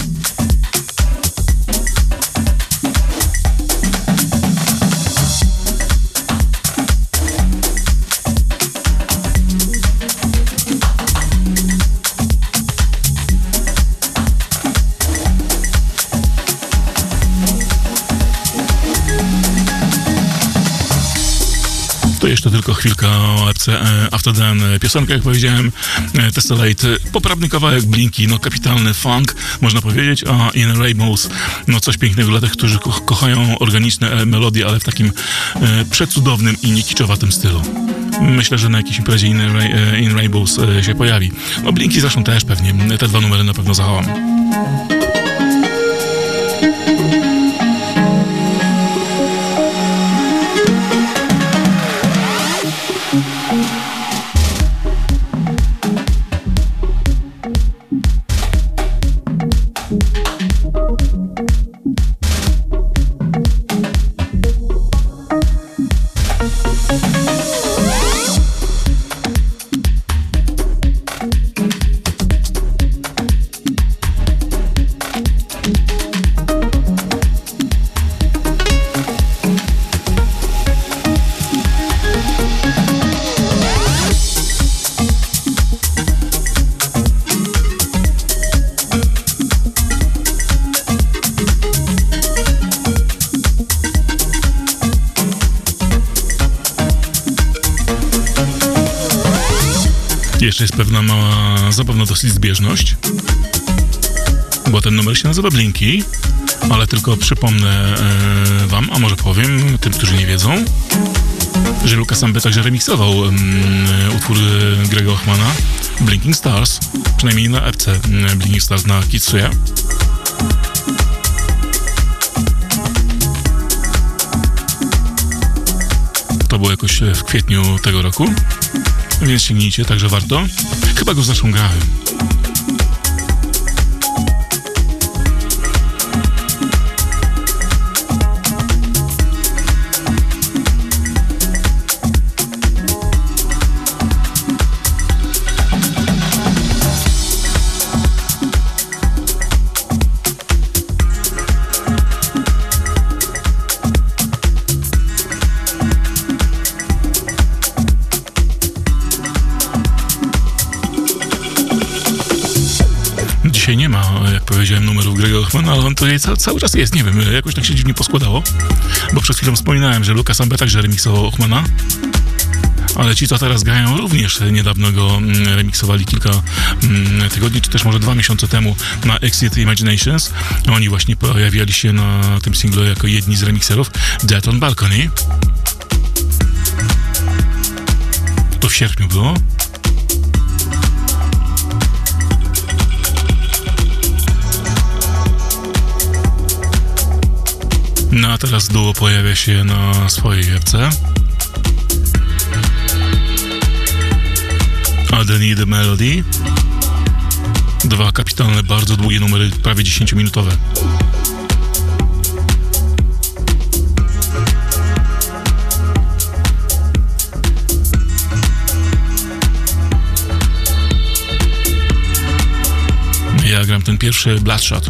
To jeszcze tylko chwilka o epce After Then. Piosenka, jak powiedziałem, e, Tessellate, poprawny kawałek Blinki, no kapitalny funk, można powiedzieć, a In Rainbows, no coś pięknego dla tych, którzy ko kochają organiczne e, melodie, ale w takim e, przecudownym i niekiczowatym stylu. Myślę, że na jakiejś imprezie In, Ra e, In Rainbows się pojawi. No Blinki zresztą też pewnie, te dwa numery na pewno zachowam. Jeszcze jest pewna mała, zabawna dosyć zbieżność, bo ten numer się nazywa Blinky, ale tylko przypomnę e, wam, a może powiem tym, którzy nie wiedzą, że Lucas Ambe także remiksował utwór Grega Ochmana Blinking Stars, przynajmniej na epce Blinking Stars na Kitsuya. To było jakoś e, w kwietniu tego roku więc sięgnijcie, także warto. Chyba go zresztą grałem. Hoffmana, ale on tutaj ca cały czas jest, nie wiem, jakoś tak się dziwnie poskładało, bo przed chwilą wspominałem, że Lucas Ambe także remiksował Hoffmana, ale ci, co teraz grają, również niedawno go mm, remiksowali kilka mm, tygodni, czy też może dwa miesiące temu na Exit Imaginations. Oni właśnie pojawiali się na tym singlu jako jedni z remikserów Dead on Balcony. To w sierpniu było. No a teraz duo pojawia się na swojej jewce. A The Melody. Dwa kapitalne, bardzo długie numery, prawie 10-minutowe. Ja gram ten pierwszy Bloodshot.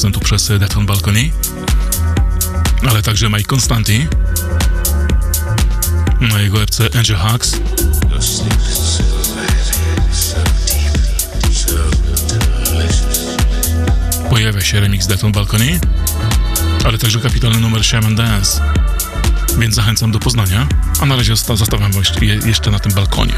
Producentów przez Defton Balcony, ale także Mike Constanti na jego epce Angel delicious. pojawia się remix Defton Balcony, ale także kapitalny numer Shaman Dance. Więc zachęcam do poznania, a na razie zosta- zostawiam jeszcze na tym balkonie.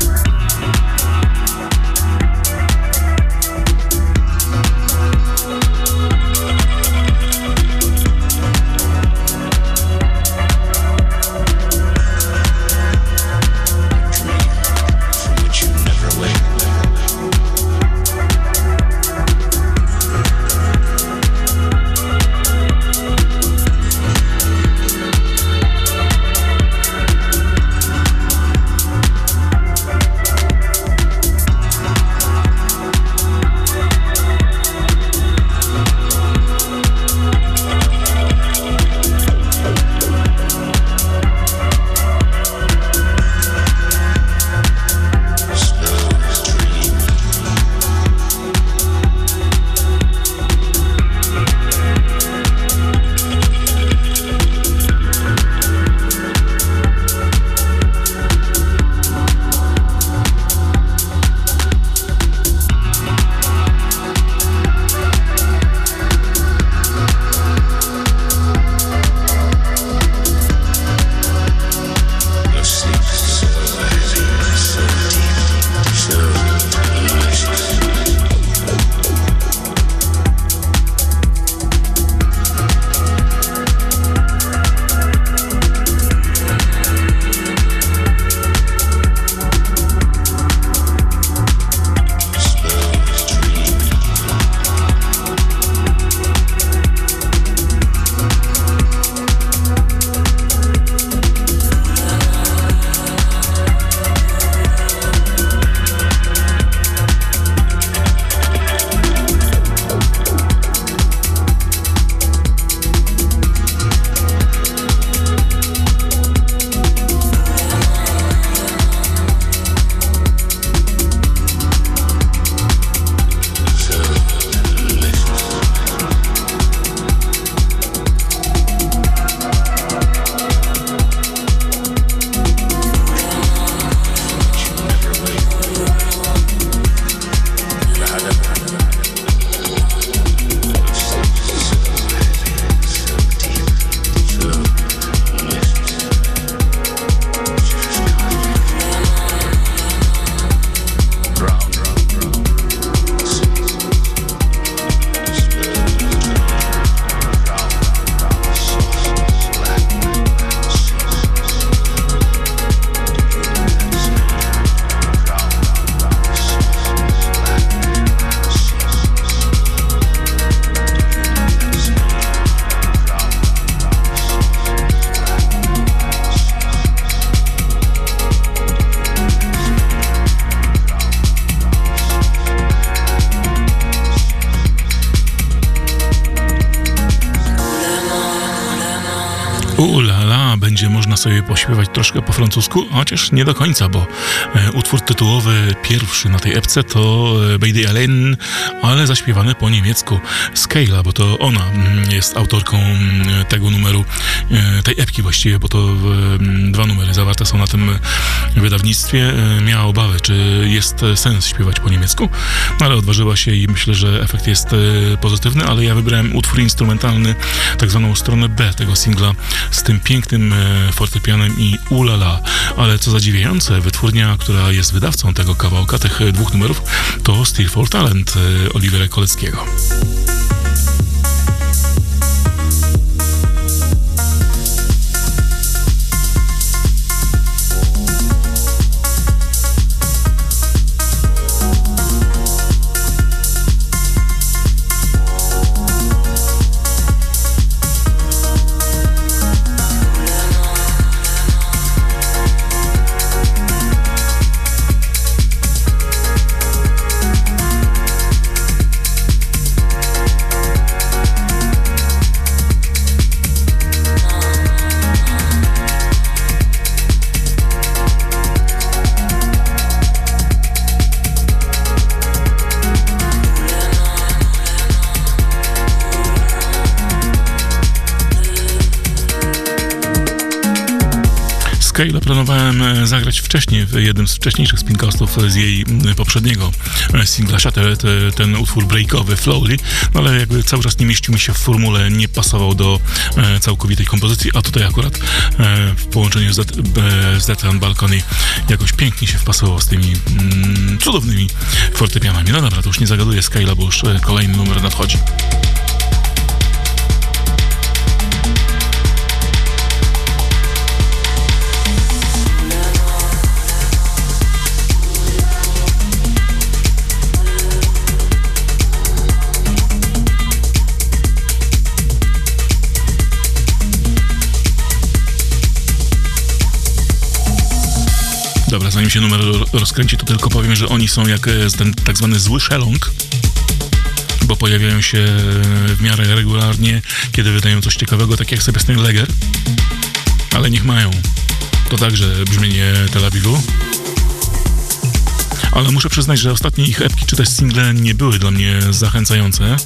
Sobie pośpiewać troszkę po francusku, chociaż nie do końca, bo e, utwór tytułowy pierwszy na tej epce to e, Beide Alain, ale zaśpiewany po niemiecku. Scala, bo to ona mm, jest autorką mm, tego numeru, e, tej epki właściwie, bo to mm, dwa numery zawarte są na tym wydawnictwie. E, miała obawy, czy jest e, sens śpiewać po niemiecku, ale odważyła się i myślę, że efekt jest e, pozytywny, ale ja wybrałem utwór instrumentalny, tak zwaną stronę B tego singla z tym pięknym fortepianem i ulala. Ale co zadziwiające, wytwórnia, która jest wydawcą tego kawałka, tych dwóch numerów, to Steel for Talent Olivera Koleckiego. Jednym z wcześniejszych spincastów z jej m, poprzedniego e, singla Shattered, ten utwór breakowy Flowly, no ale jakby cały czas nie mieścił mi się w formule, nie pasował do e, całkowitej kompozycji, a tutaj akurat e, w połączeniu z, and Balcony jakoś pięknie się wpasował z tymi mm, cudownymi fortepianami. No dobra, to już nie zagaduję Scale'a, bo już kolejny numer nadchodzi. Zanim się numer ro- rozkręci, to tylko powiem, że oni są jak e, ten tak zwany zły szelong, bo pojawiają się w miarę regularnie, kiedy wydają coś ciekawego, tak jak Sebastian Leger, ale niech mają. To także brzmienie Tel Awiwu. Ale muszę przyznać, że ostatnie ich epki czy też single nie były dla mnie zachęcające.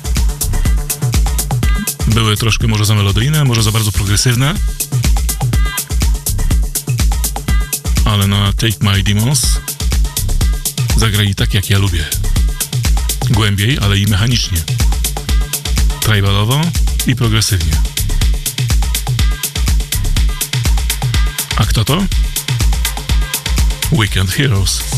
Były troszkę może za melodyjne, może za bardzo progresywne. Ale na Take My Demons zagrali tak, jak ja lubię. Głębiej, ale i mechanicznie. Tribalowo i progresywnie. A kto to? Weekend Heroes.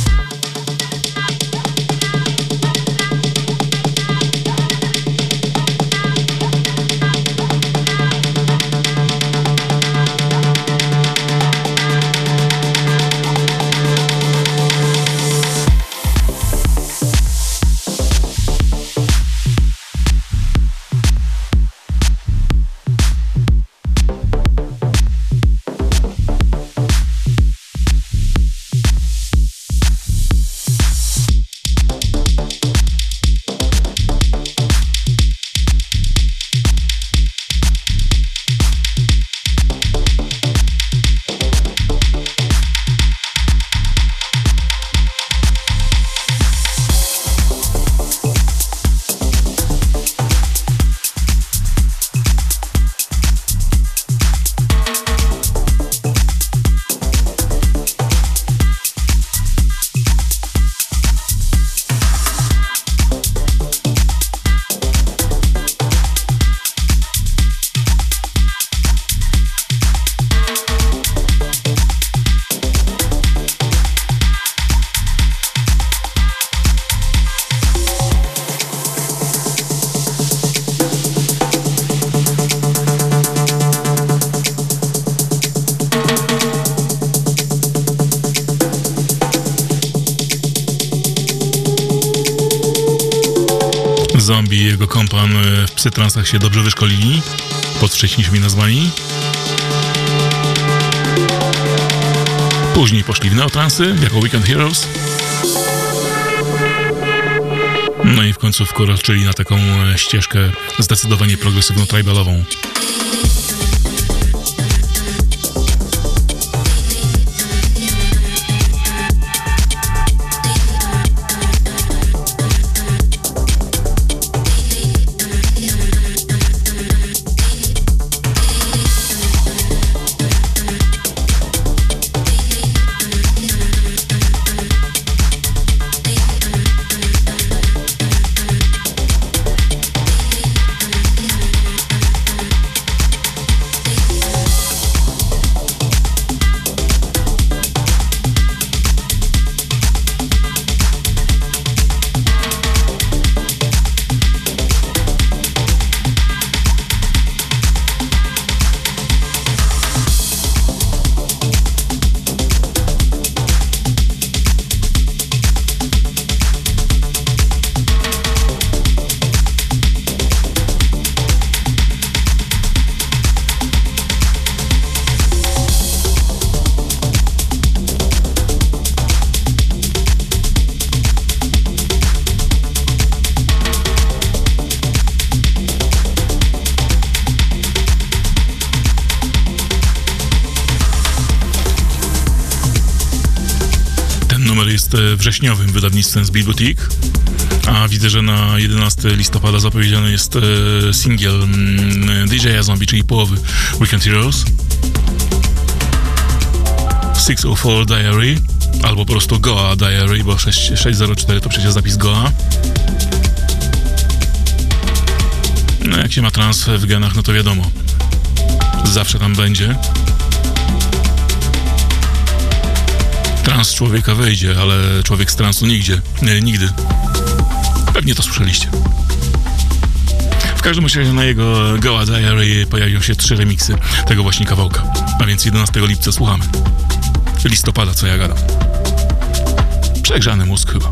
Kompan w psytransach się dobrze wyszkolili pod wcześniejszymi nazwami. Później poszli w neotransy jako Weekend Heroes. No i w końcu wkroczyli na taką e, ścieżkę zdecydowanie progresywną tribalową. Wrześniowym wydawnictwem z Boutique. A widzę, że na 11 listopada zapowiedziany jest e, singiel mm, DJ Zombie, czyli połowy Weekend Heroes. 604 Diary, albo po prostu Goa Diary, bo 6, 604 to przecież zapis Goa. No jak się ma trans w genach, no to wiadomo. Zawsze tam będzie. Trans człowieka wejdzie, ale człowiek z transu nigdzie. Nie, nigdy. Pewnie to słyszeliście. W każdym razie na jego Goa Diary pojawią się trzy remiksy tego właśnie kawałka. A więc 11 lipca słuchamy. Listopada, co ja gadam. Przegrzany mózg chyba.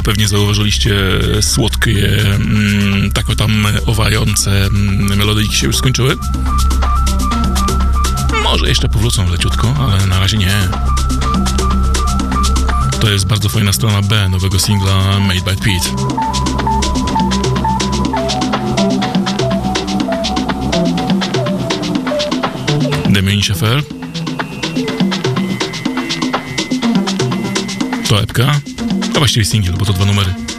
Jak pewnie zauważyliście, słodkie, mm, tak o tam owające mm, melodyjki się już skończyły. Może jeszcze powrócą leciutko, ale na razie nie. To jest bardzo fajna strona B nowego singla Made by Pete. Damien Schaeffer. To epka. A właściwie singiel, bo to dwa numery.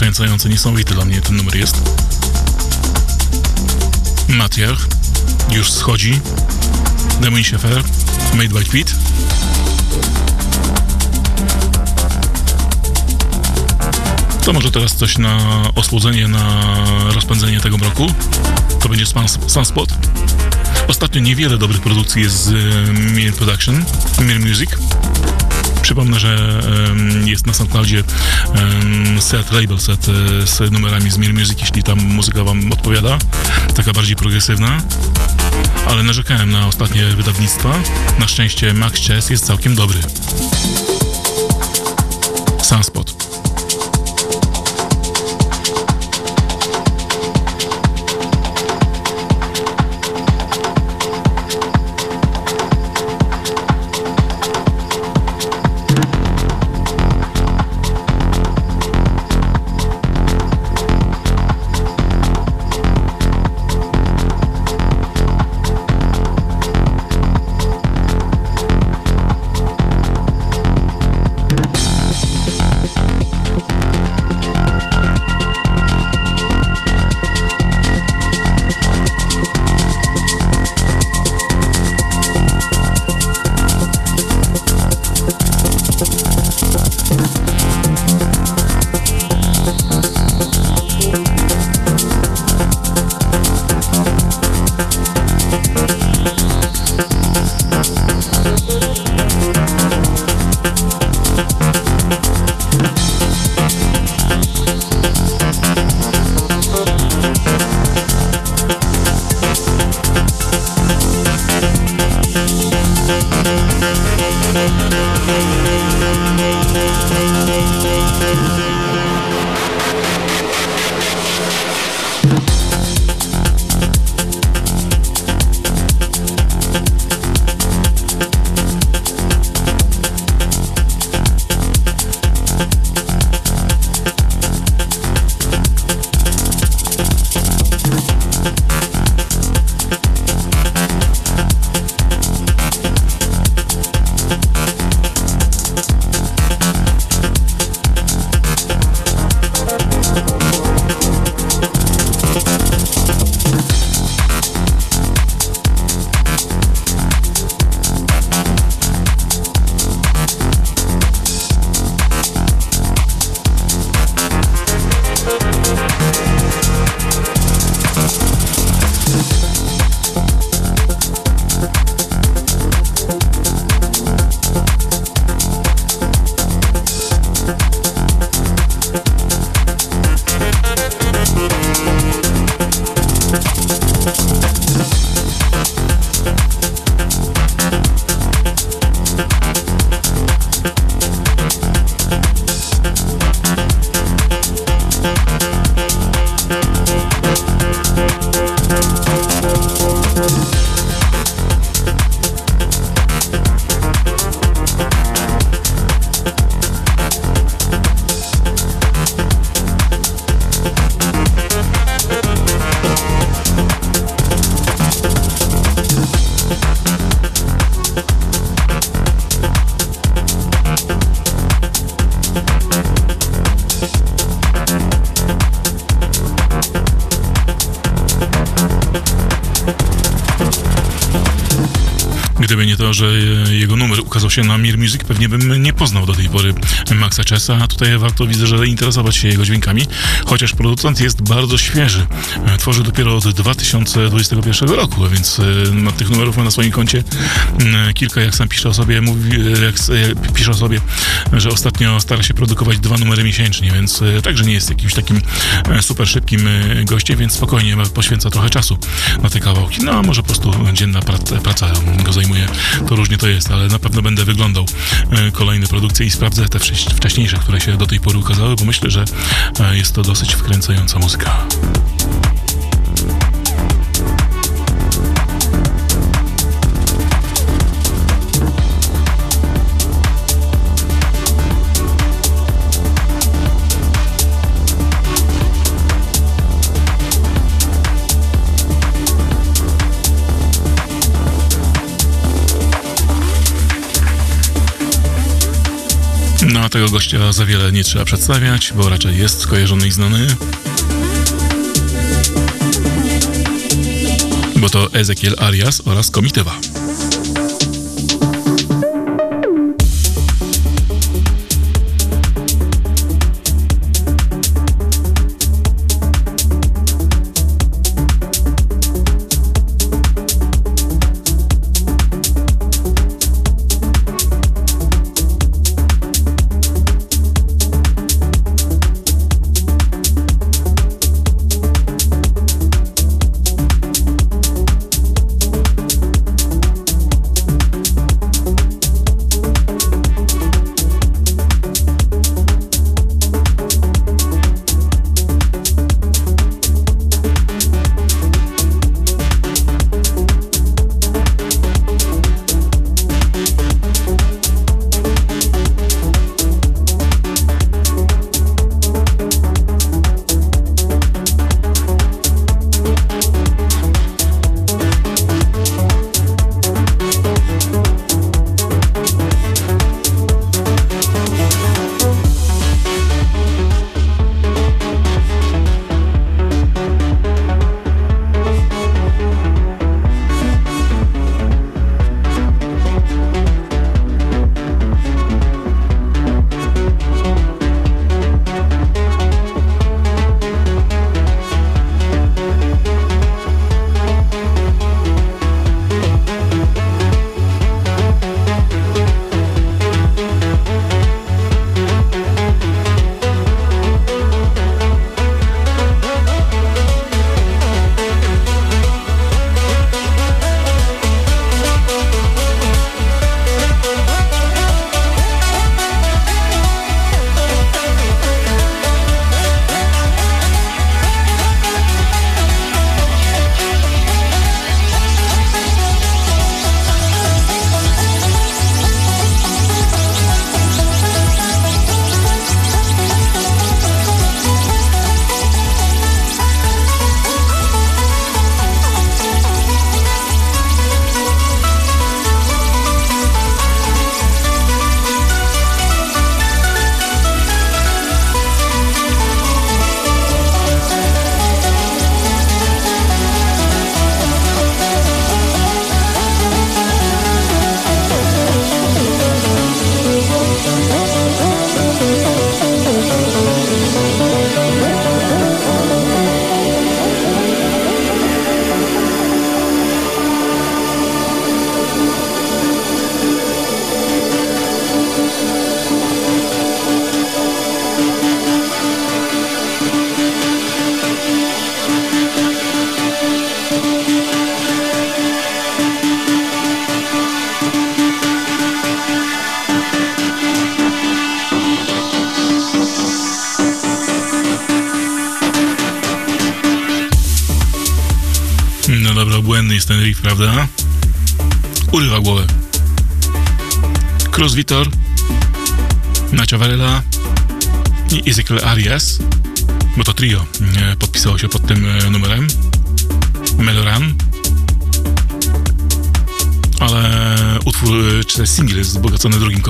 Świetnie wkręcające, niesamowity dla mnie ten numer jest. Matriarch już schodzi. Demon Schaeffer, Made by Pete. To może teraz coś na osłodzenie, na rozpędzenie tego mroku. To będzie Sun- Sunspot. Ostatnio niewiele dobrych produkcji jest z e, Mir Production, Mir Music. Przypomnę, że jest na SoundCloudzie set, label set e, z numerami z Mir Music, jeśli tam muzyka wam odpowiada, taka bardziej progresywna. Ale narzekałem na ostatnie wydawnictwa. Na szczęście Max Chess jest całkiem dobry. Się na Mir Music, pewnie bym nie poznał do tej pory Maxa Chessa, a tutaj warto widzę, że interesować się jego dźwiękami, chociaż producent jest bardzo świeży. E, Tworzy dopiero od 2021 roku, więc e, ma tych numerów ma na swoim koncie mm, kilka, jak sam pisze o sobie, mówi, e, jak e, pisze o sobie, że ostatnio stara się produkować dwa numery miesięcznie, więc e, także nie jest jakimś takim e, super szybkim e, gościem, więc spokojnie poświęca trochę czasu na te kawałki. No, a może po prostu dzienna praca, praca go zajmuje. To różnie to jest, ale na pewno będę wyglądał e, kolejne produkcje i sprawdzę te wcześ- wcześniejsze, które się do tej pory ukazały, bo myślę, że e, jest to dosyć wkręcająca muzyka. No a tego gościa za wiele nie trzeba przedstawiać, bo raczej jest skojarzony i znany. Bo to Ezekiel Arias oraz Komitywa.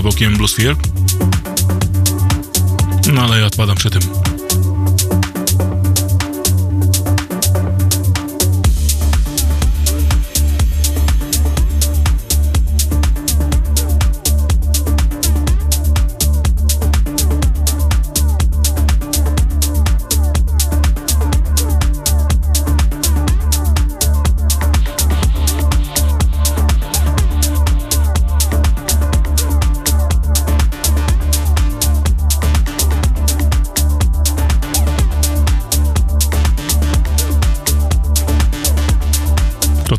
Kawałkiem Blue Sphere. No ale ja odpadam przy tym.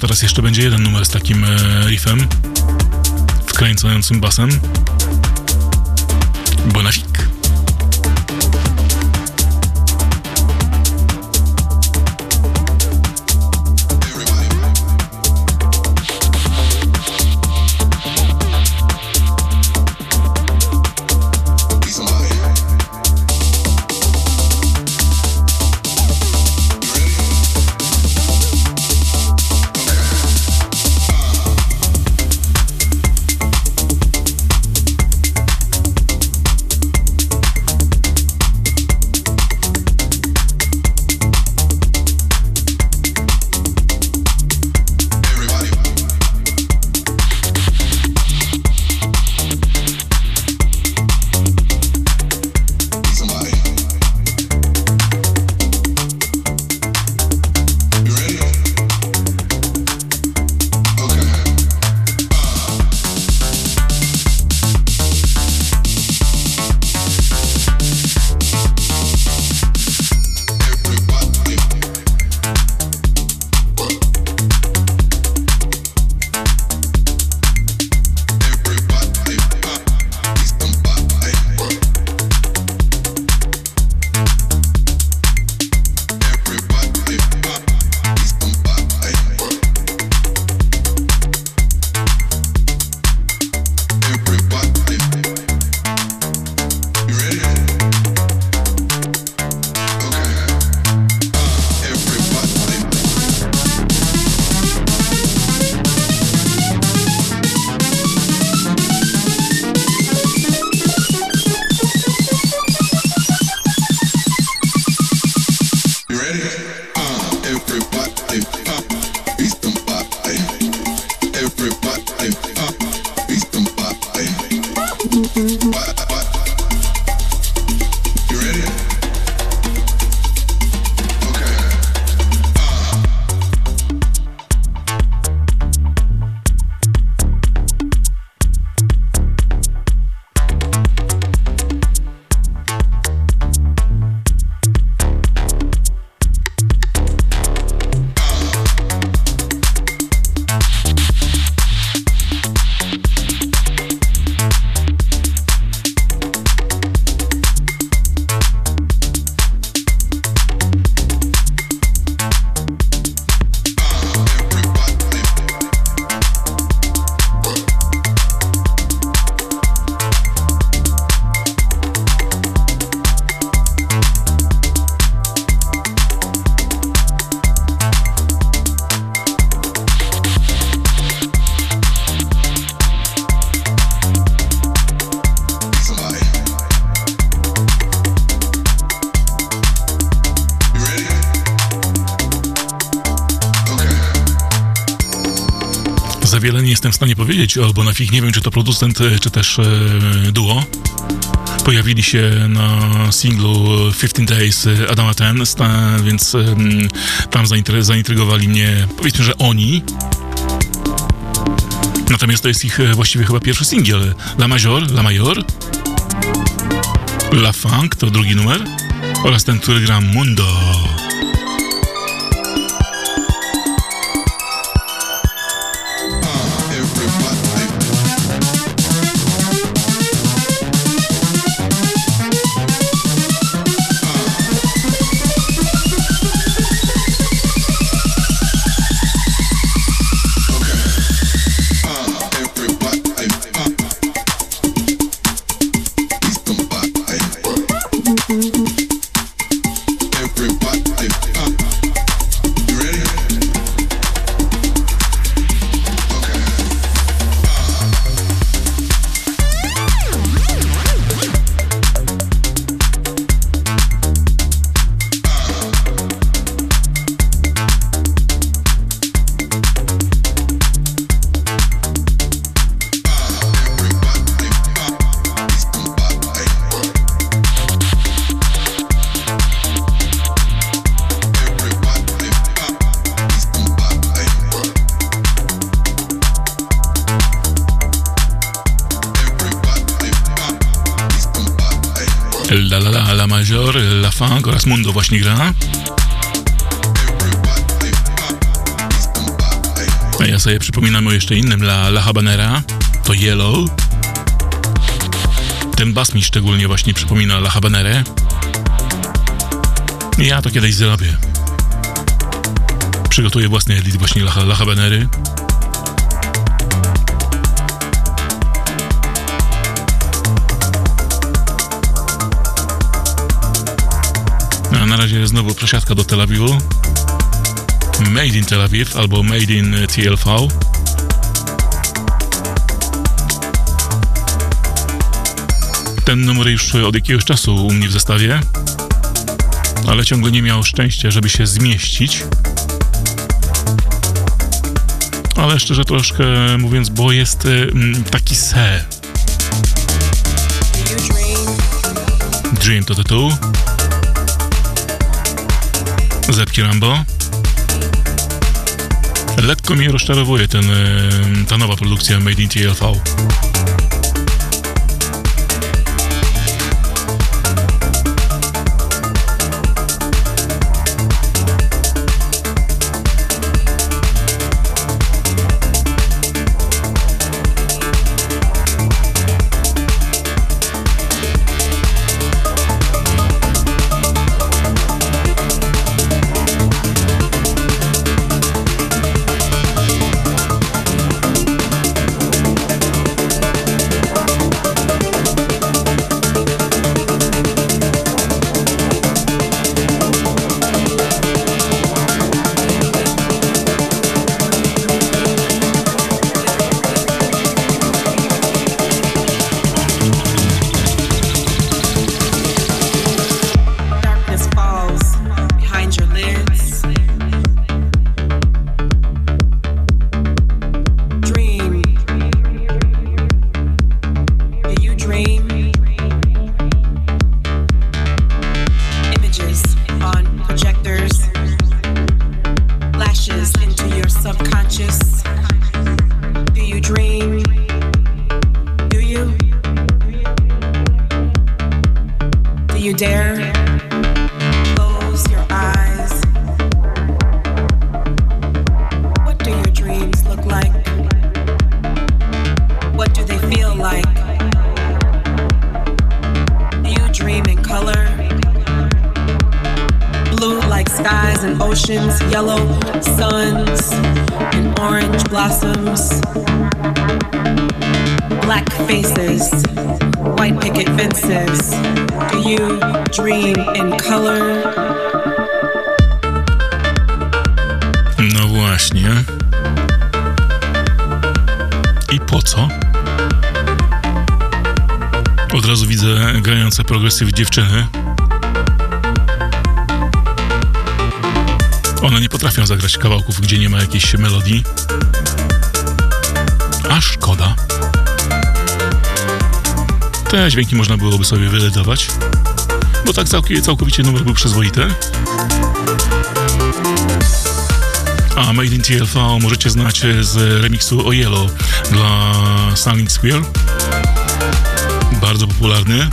Teraz jeszcze będzie jeden numer z takim e, riffem, wkręcającym basem. Bonafik. Jestem w stanie powiedzieć o Bonafik. Nie wiem, czy to producent, e, czy też e, duo. Pojawili się na singlu 15 Days e, Adama Ten, więc tam zaintry- zaintrygowali mnie, powiedzmy, że oni. Natomiast to jest ich właściwie chyba pierwszy singiel. La Major, La Major. La Funk to drugi numer. Oraz ten, który gra Mundo. Oraz Mundo właśnie gra. A ja sobie przypominam o jeszcze innym La, La Habanera, to Yellow. Ten bas mi szczególnie właśnie przypomina La Habanerę. Ja to kiedyś zrobię. Przygotuję własny edit właśnie La, La Habanery. Razie znowu przesiadka do Tel Awiwu. Made in Tel Aviv albo Made in TLV. Ten numer już od jakiegoś czasu u mnie w zestawie, ale ciągle nie miał szczęścia, żeby się zmieścić. Ale szczerze troszkę mówiąc, bo jest mm, taki se. Dream to tytuł. Zepki Rambo. Lekko mnie rozczarowuje ten, y, ta nowa produkcja Made in TLV. One nie potrafią zagrać kawałków, gdzie nie ma jakiejś melodii. A szkoda. Te dźwięki można byłoby sobie wyedytować, bo tak całkowicie numer był przyzwoity. A Made in TLV możecie znać z remiksu o Yellow dla Stanley Square. Bardzo popularny.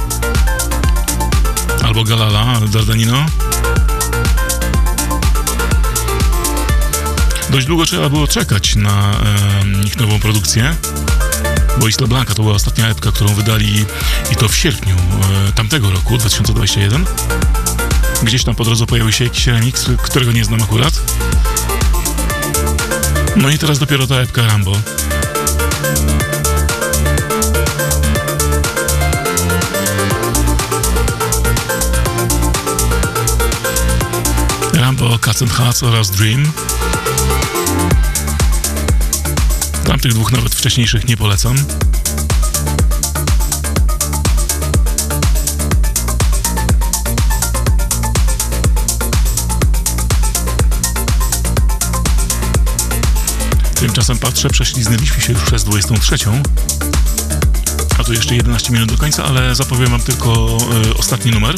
Albo Galala Dardanino. Dość długo trzeba było czekać na e, ich nową produkcję, bo Isla Blanca to była ostatnia epka, którą wydali i to w sierpniu e, tamtego roku, 2021. Gdzieś tam po drodze pojawił się jakiś remix, którego nie znam akurat. No i teraz dopiero ta epka Rambo. Rambo, Cats and Hats oraz Dream. Tamtych dwóch nawet wcześniejszych nie polecam. Tymczasem patrzę, prześliznęliśmy się już przez 23. A tu jeszcze 11 minut do końca, ale zapowiem wam tylko e, ostatni numer.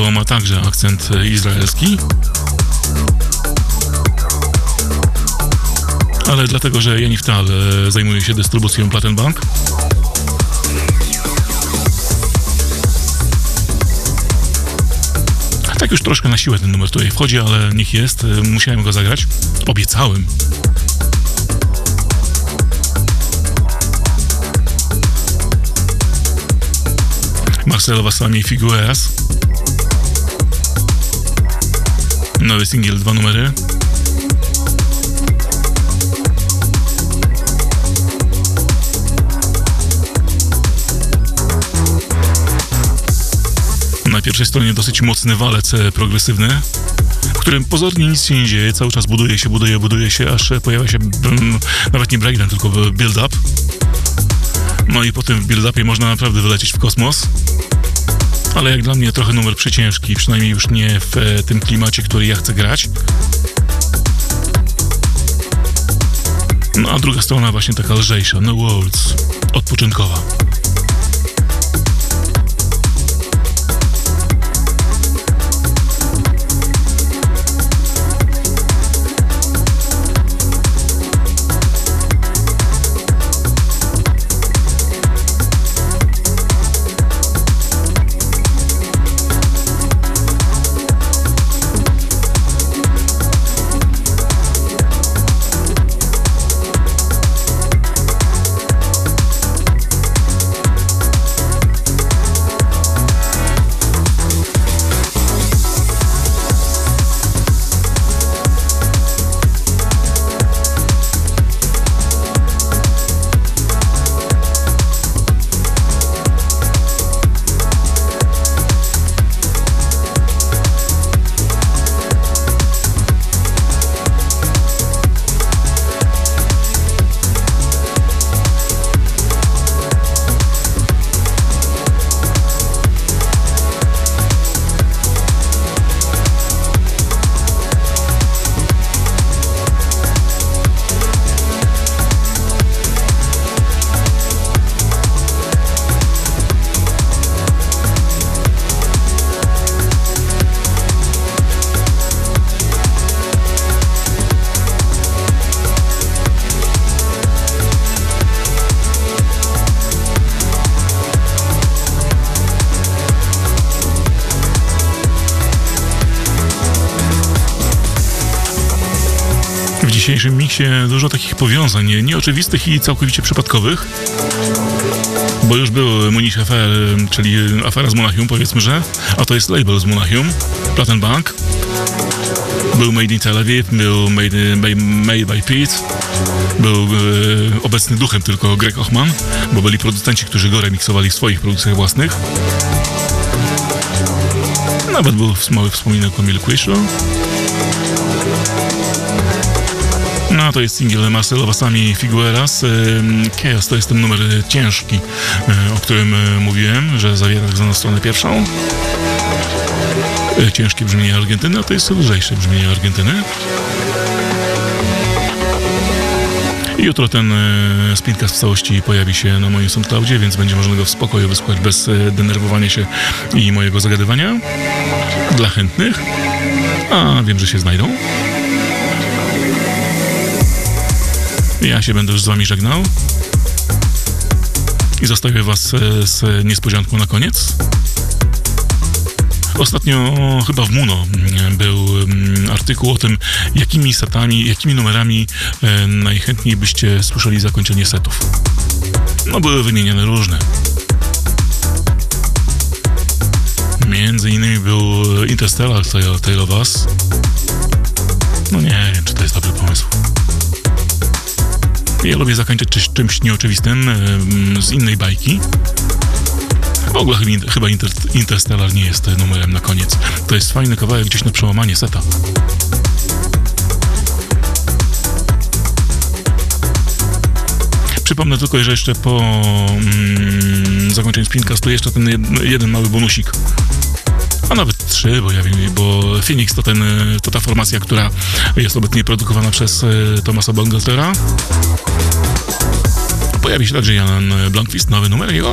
Bo ma także akcent izraelski. ale dlatego, że Janif Tal e, zajmuje się dystrybucją Plattenbank. Tak już troszkę na siłę ten numer tutaj wchodzi, ale niech jest. e, Musiałem go zagrać. Obiecałem. Marcelo Wassami Figueras. Nowy singiel, dwa numery. Na pierwszej stronie dosyć mocny walec e, progresywny, w którym pozornie nic się nie dzieje, cały czas buduje się, buduje, buduje się, aż e, pojawia się mm, nawet nie breakdown, tylko build-up. No i potem w build-upie można naprawdę wylecieć w kosmos. Ale jak dla mnie trochę numer przyciężki, przynajmniej już nie w e, tym klimacie, który ja chcę grać. No a druga strona właśnie taka lżejsza, No Worlds, odpoczynkowa. Dzisiejszym miksie dużo takich powiązań nie- nieoczywistych i całkowicie przypadkowych. Bo już był Munish Affair, czyli afera z Monachium, powiedzmy, że. A to jest label z Monachium, Plattenbank. Był Made in Tel Aviv, był Made, made, made by Pete. Był e, obecny duchem tylko Greg Ochman, bo byli producenci, którzy go remiksowali w swoich produkcjach własnych. Nawet był mały wspominek o Milkwishu. To jest singiel Marcelo Wassami Figueras. Chaos to jest ten numer ciężki, y, o którym y, mówiłem, że zawiera tak zwaną stronę pierwszą. Y, Ciężkie brzmienie Argentyny, a to jest lżejsze brzmienie Argentyny. Jutro ten spincast w całości pojawi się na moim SoundCloudzie, więc będzie można go w spokoju wysłuchać bez denerwowania się i mojego zagadywania. Dla chętnych. A wiem, że się znajdą. Ja się będę już z wami żegnał. I zostawię was e, z niespodzianką na koniec. Ostatnio chyba w Muno mm, był mm, artykuł o tym, jakimi setami, jakimi numerami e, najchętniej byście słyszeli zakończenie setów. No były wymienione różne. Między innymi był Interstellar Tale of Us. No nie wiem, czy to jest dobry pomysł. Ja lubię zakończyć czymś, nieoczywistym z innej bajki. W ogóle chyba- Inter, Interstellar nie jest numerem na koniec. To jest fajny kawałek gdzieś na przełamanie seta. Przypomnę tylko, że jeszcze po mm, zakończeniu spincastu jeszcze ten jed, jeden mały bonusik. A nawet trzy, bo ja wiem, bo Phoenix to, ten, to ta formacja, która jest obecnie produkowana przez e, Thomasa Bangaltera. Pojawi się także Jan Blankvist, nowy numer jego.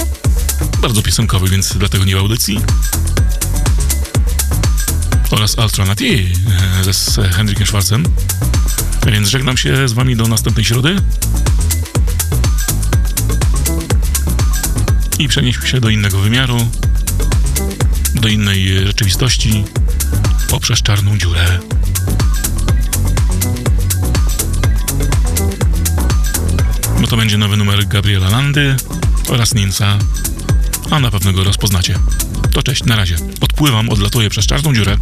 Bardzo piosenkowy, więc dlatego nie w audycji. oraz Alternati e, z Henrykiem Schwarzem. Więc żegnam się z wami do następnej środy. I przenieśmy się do innego wymiaru, do innej rzeczywistości, poprzez czarną dziurę. Bo to będzie nowy numer Gabriela Landy oraz Ninsa, a na pewno go rozpoznacie. To cześć, na razie. Odpływam, odlatuję przez czarną dziurę.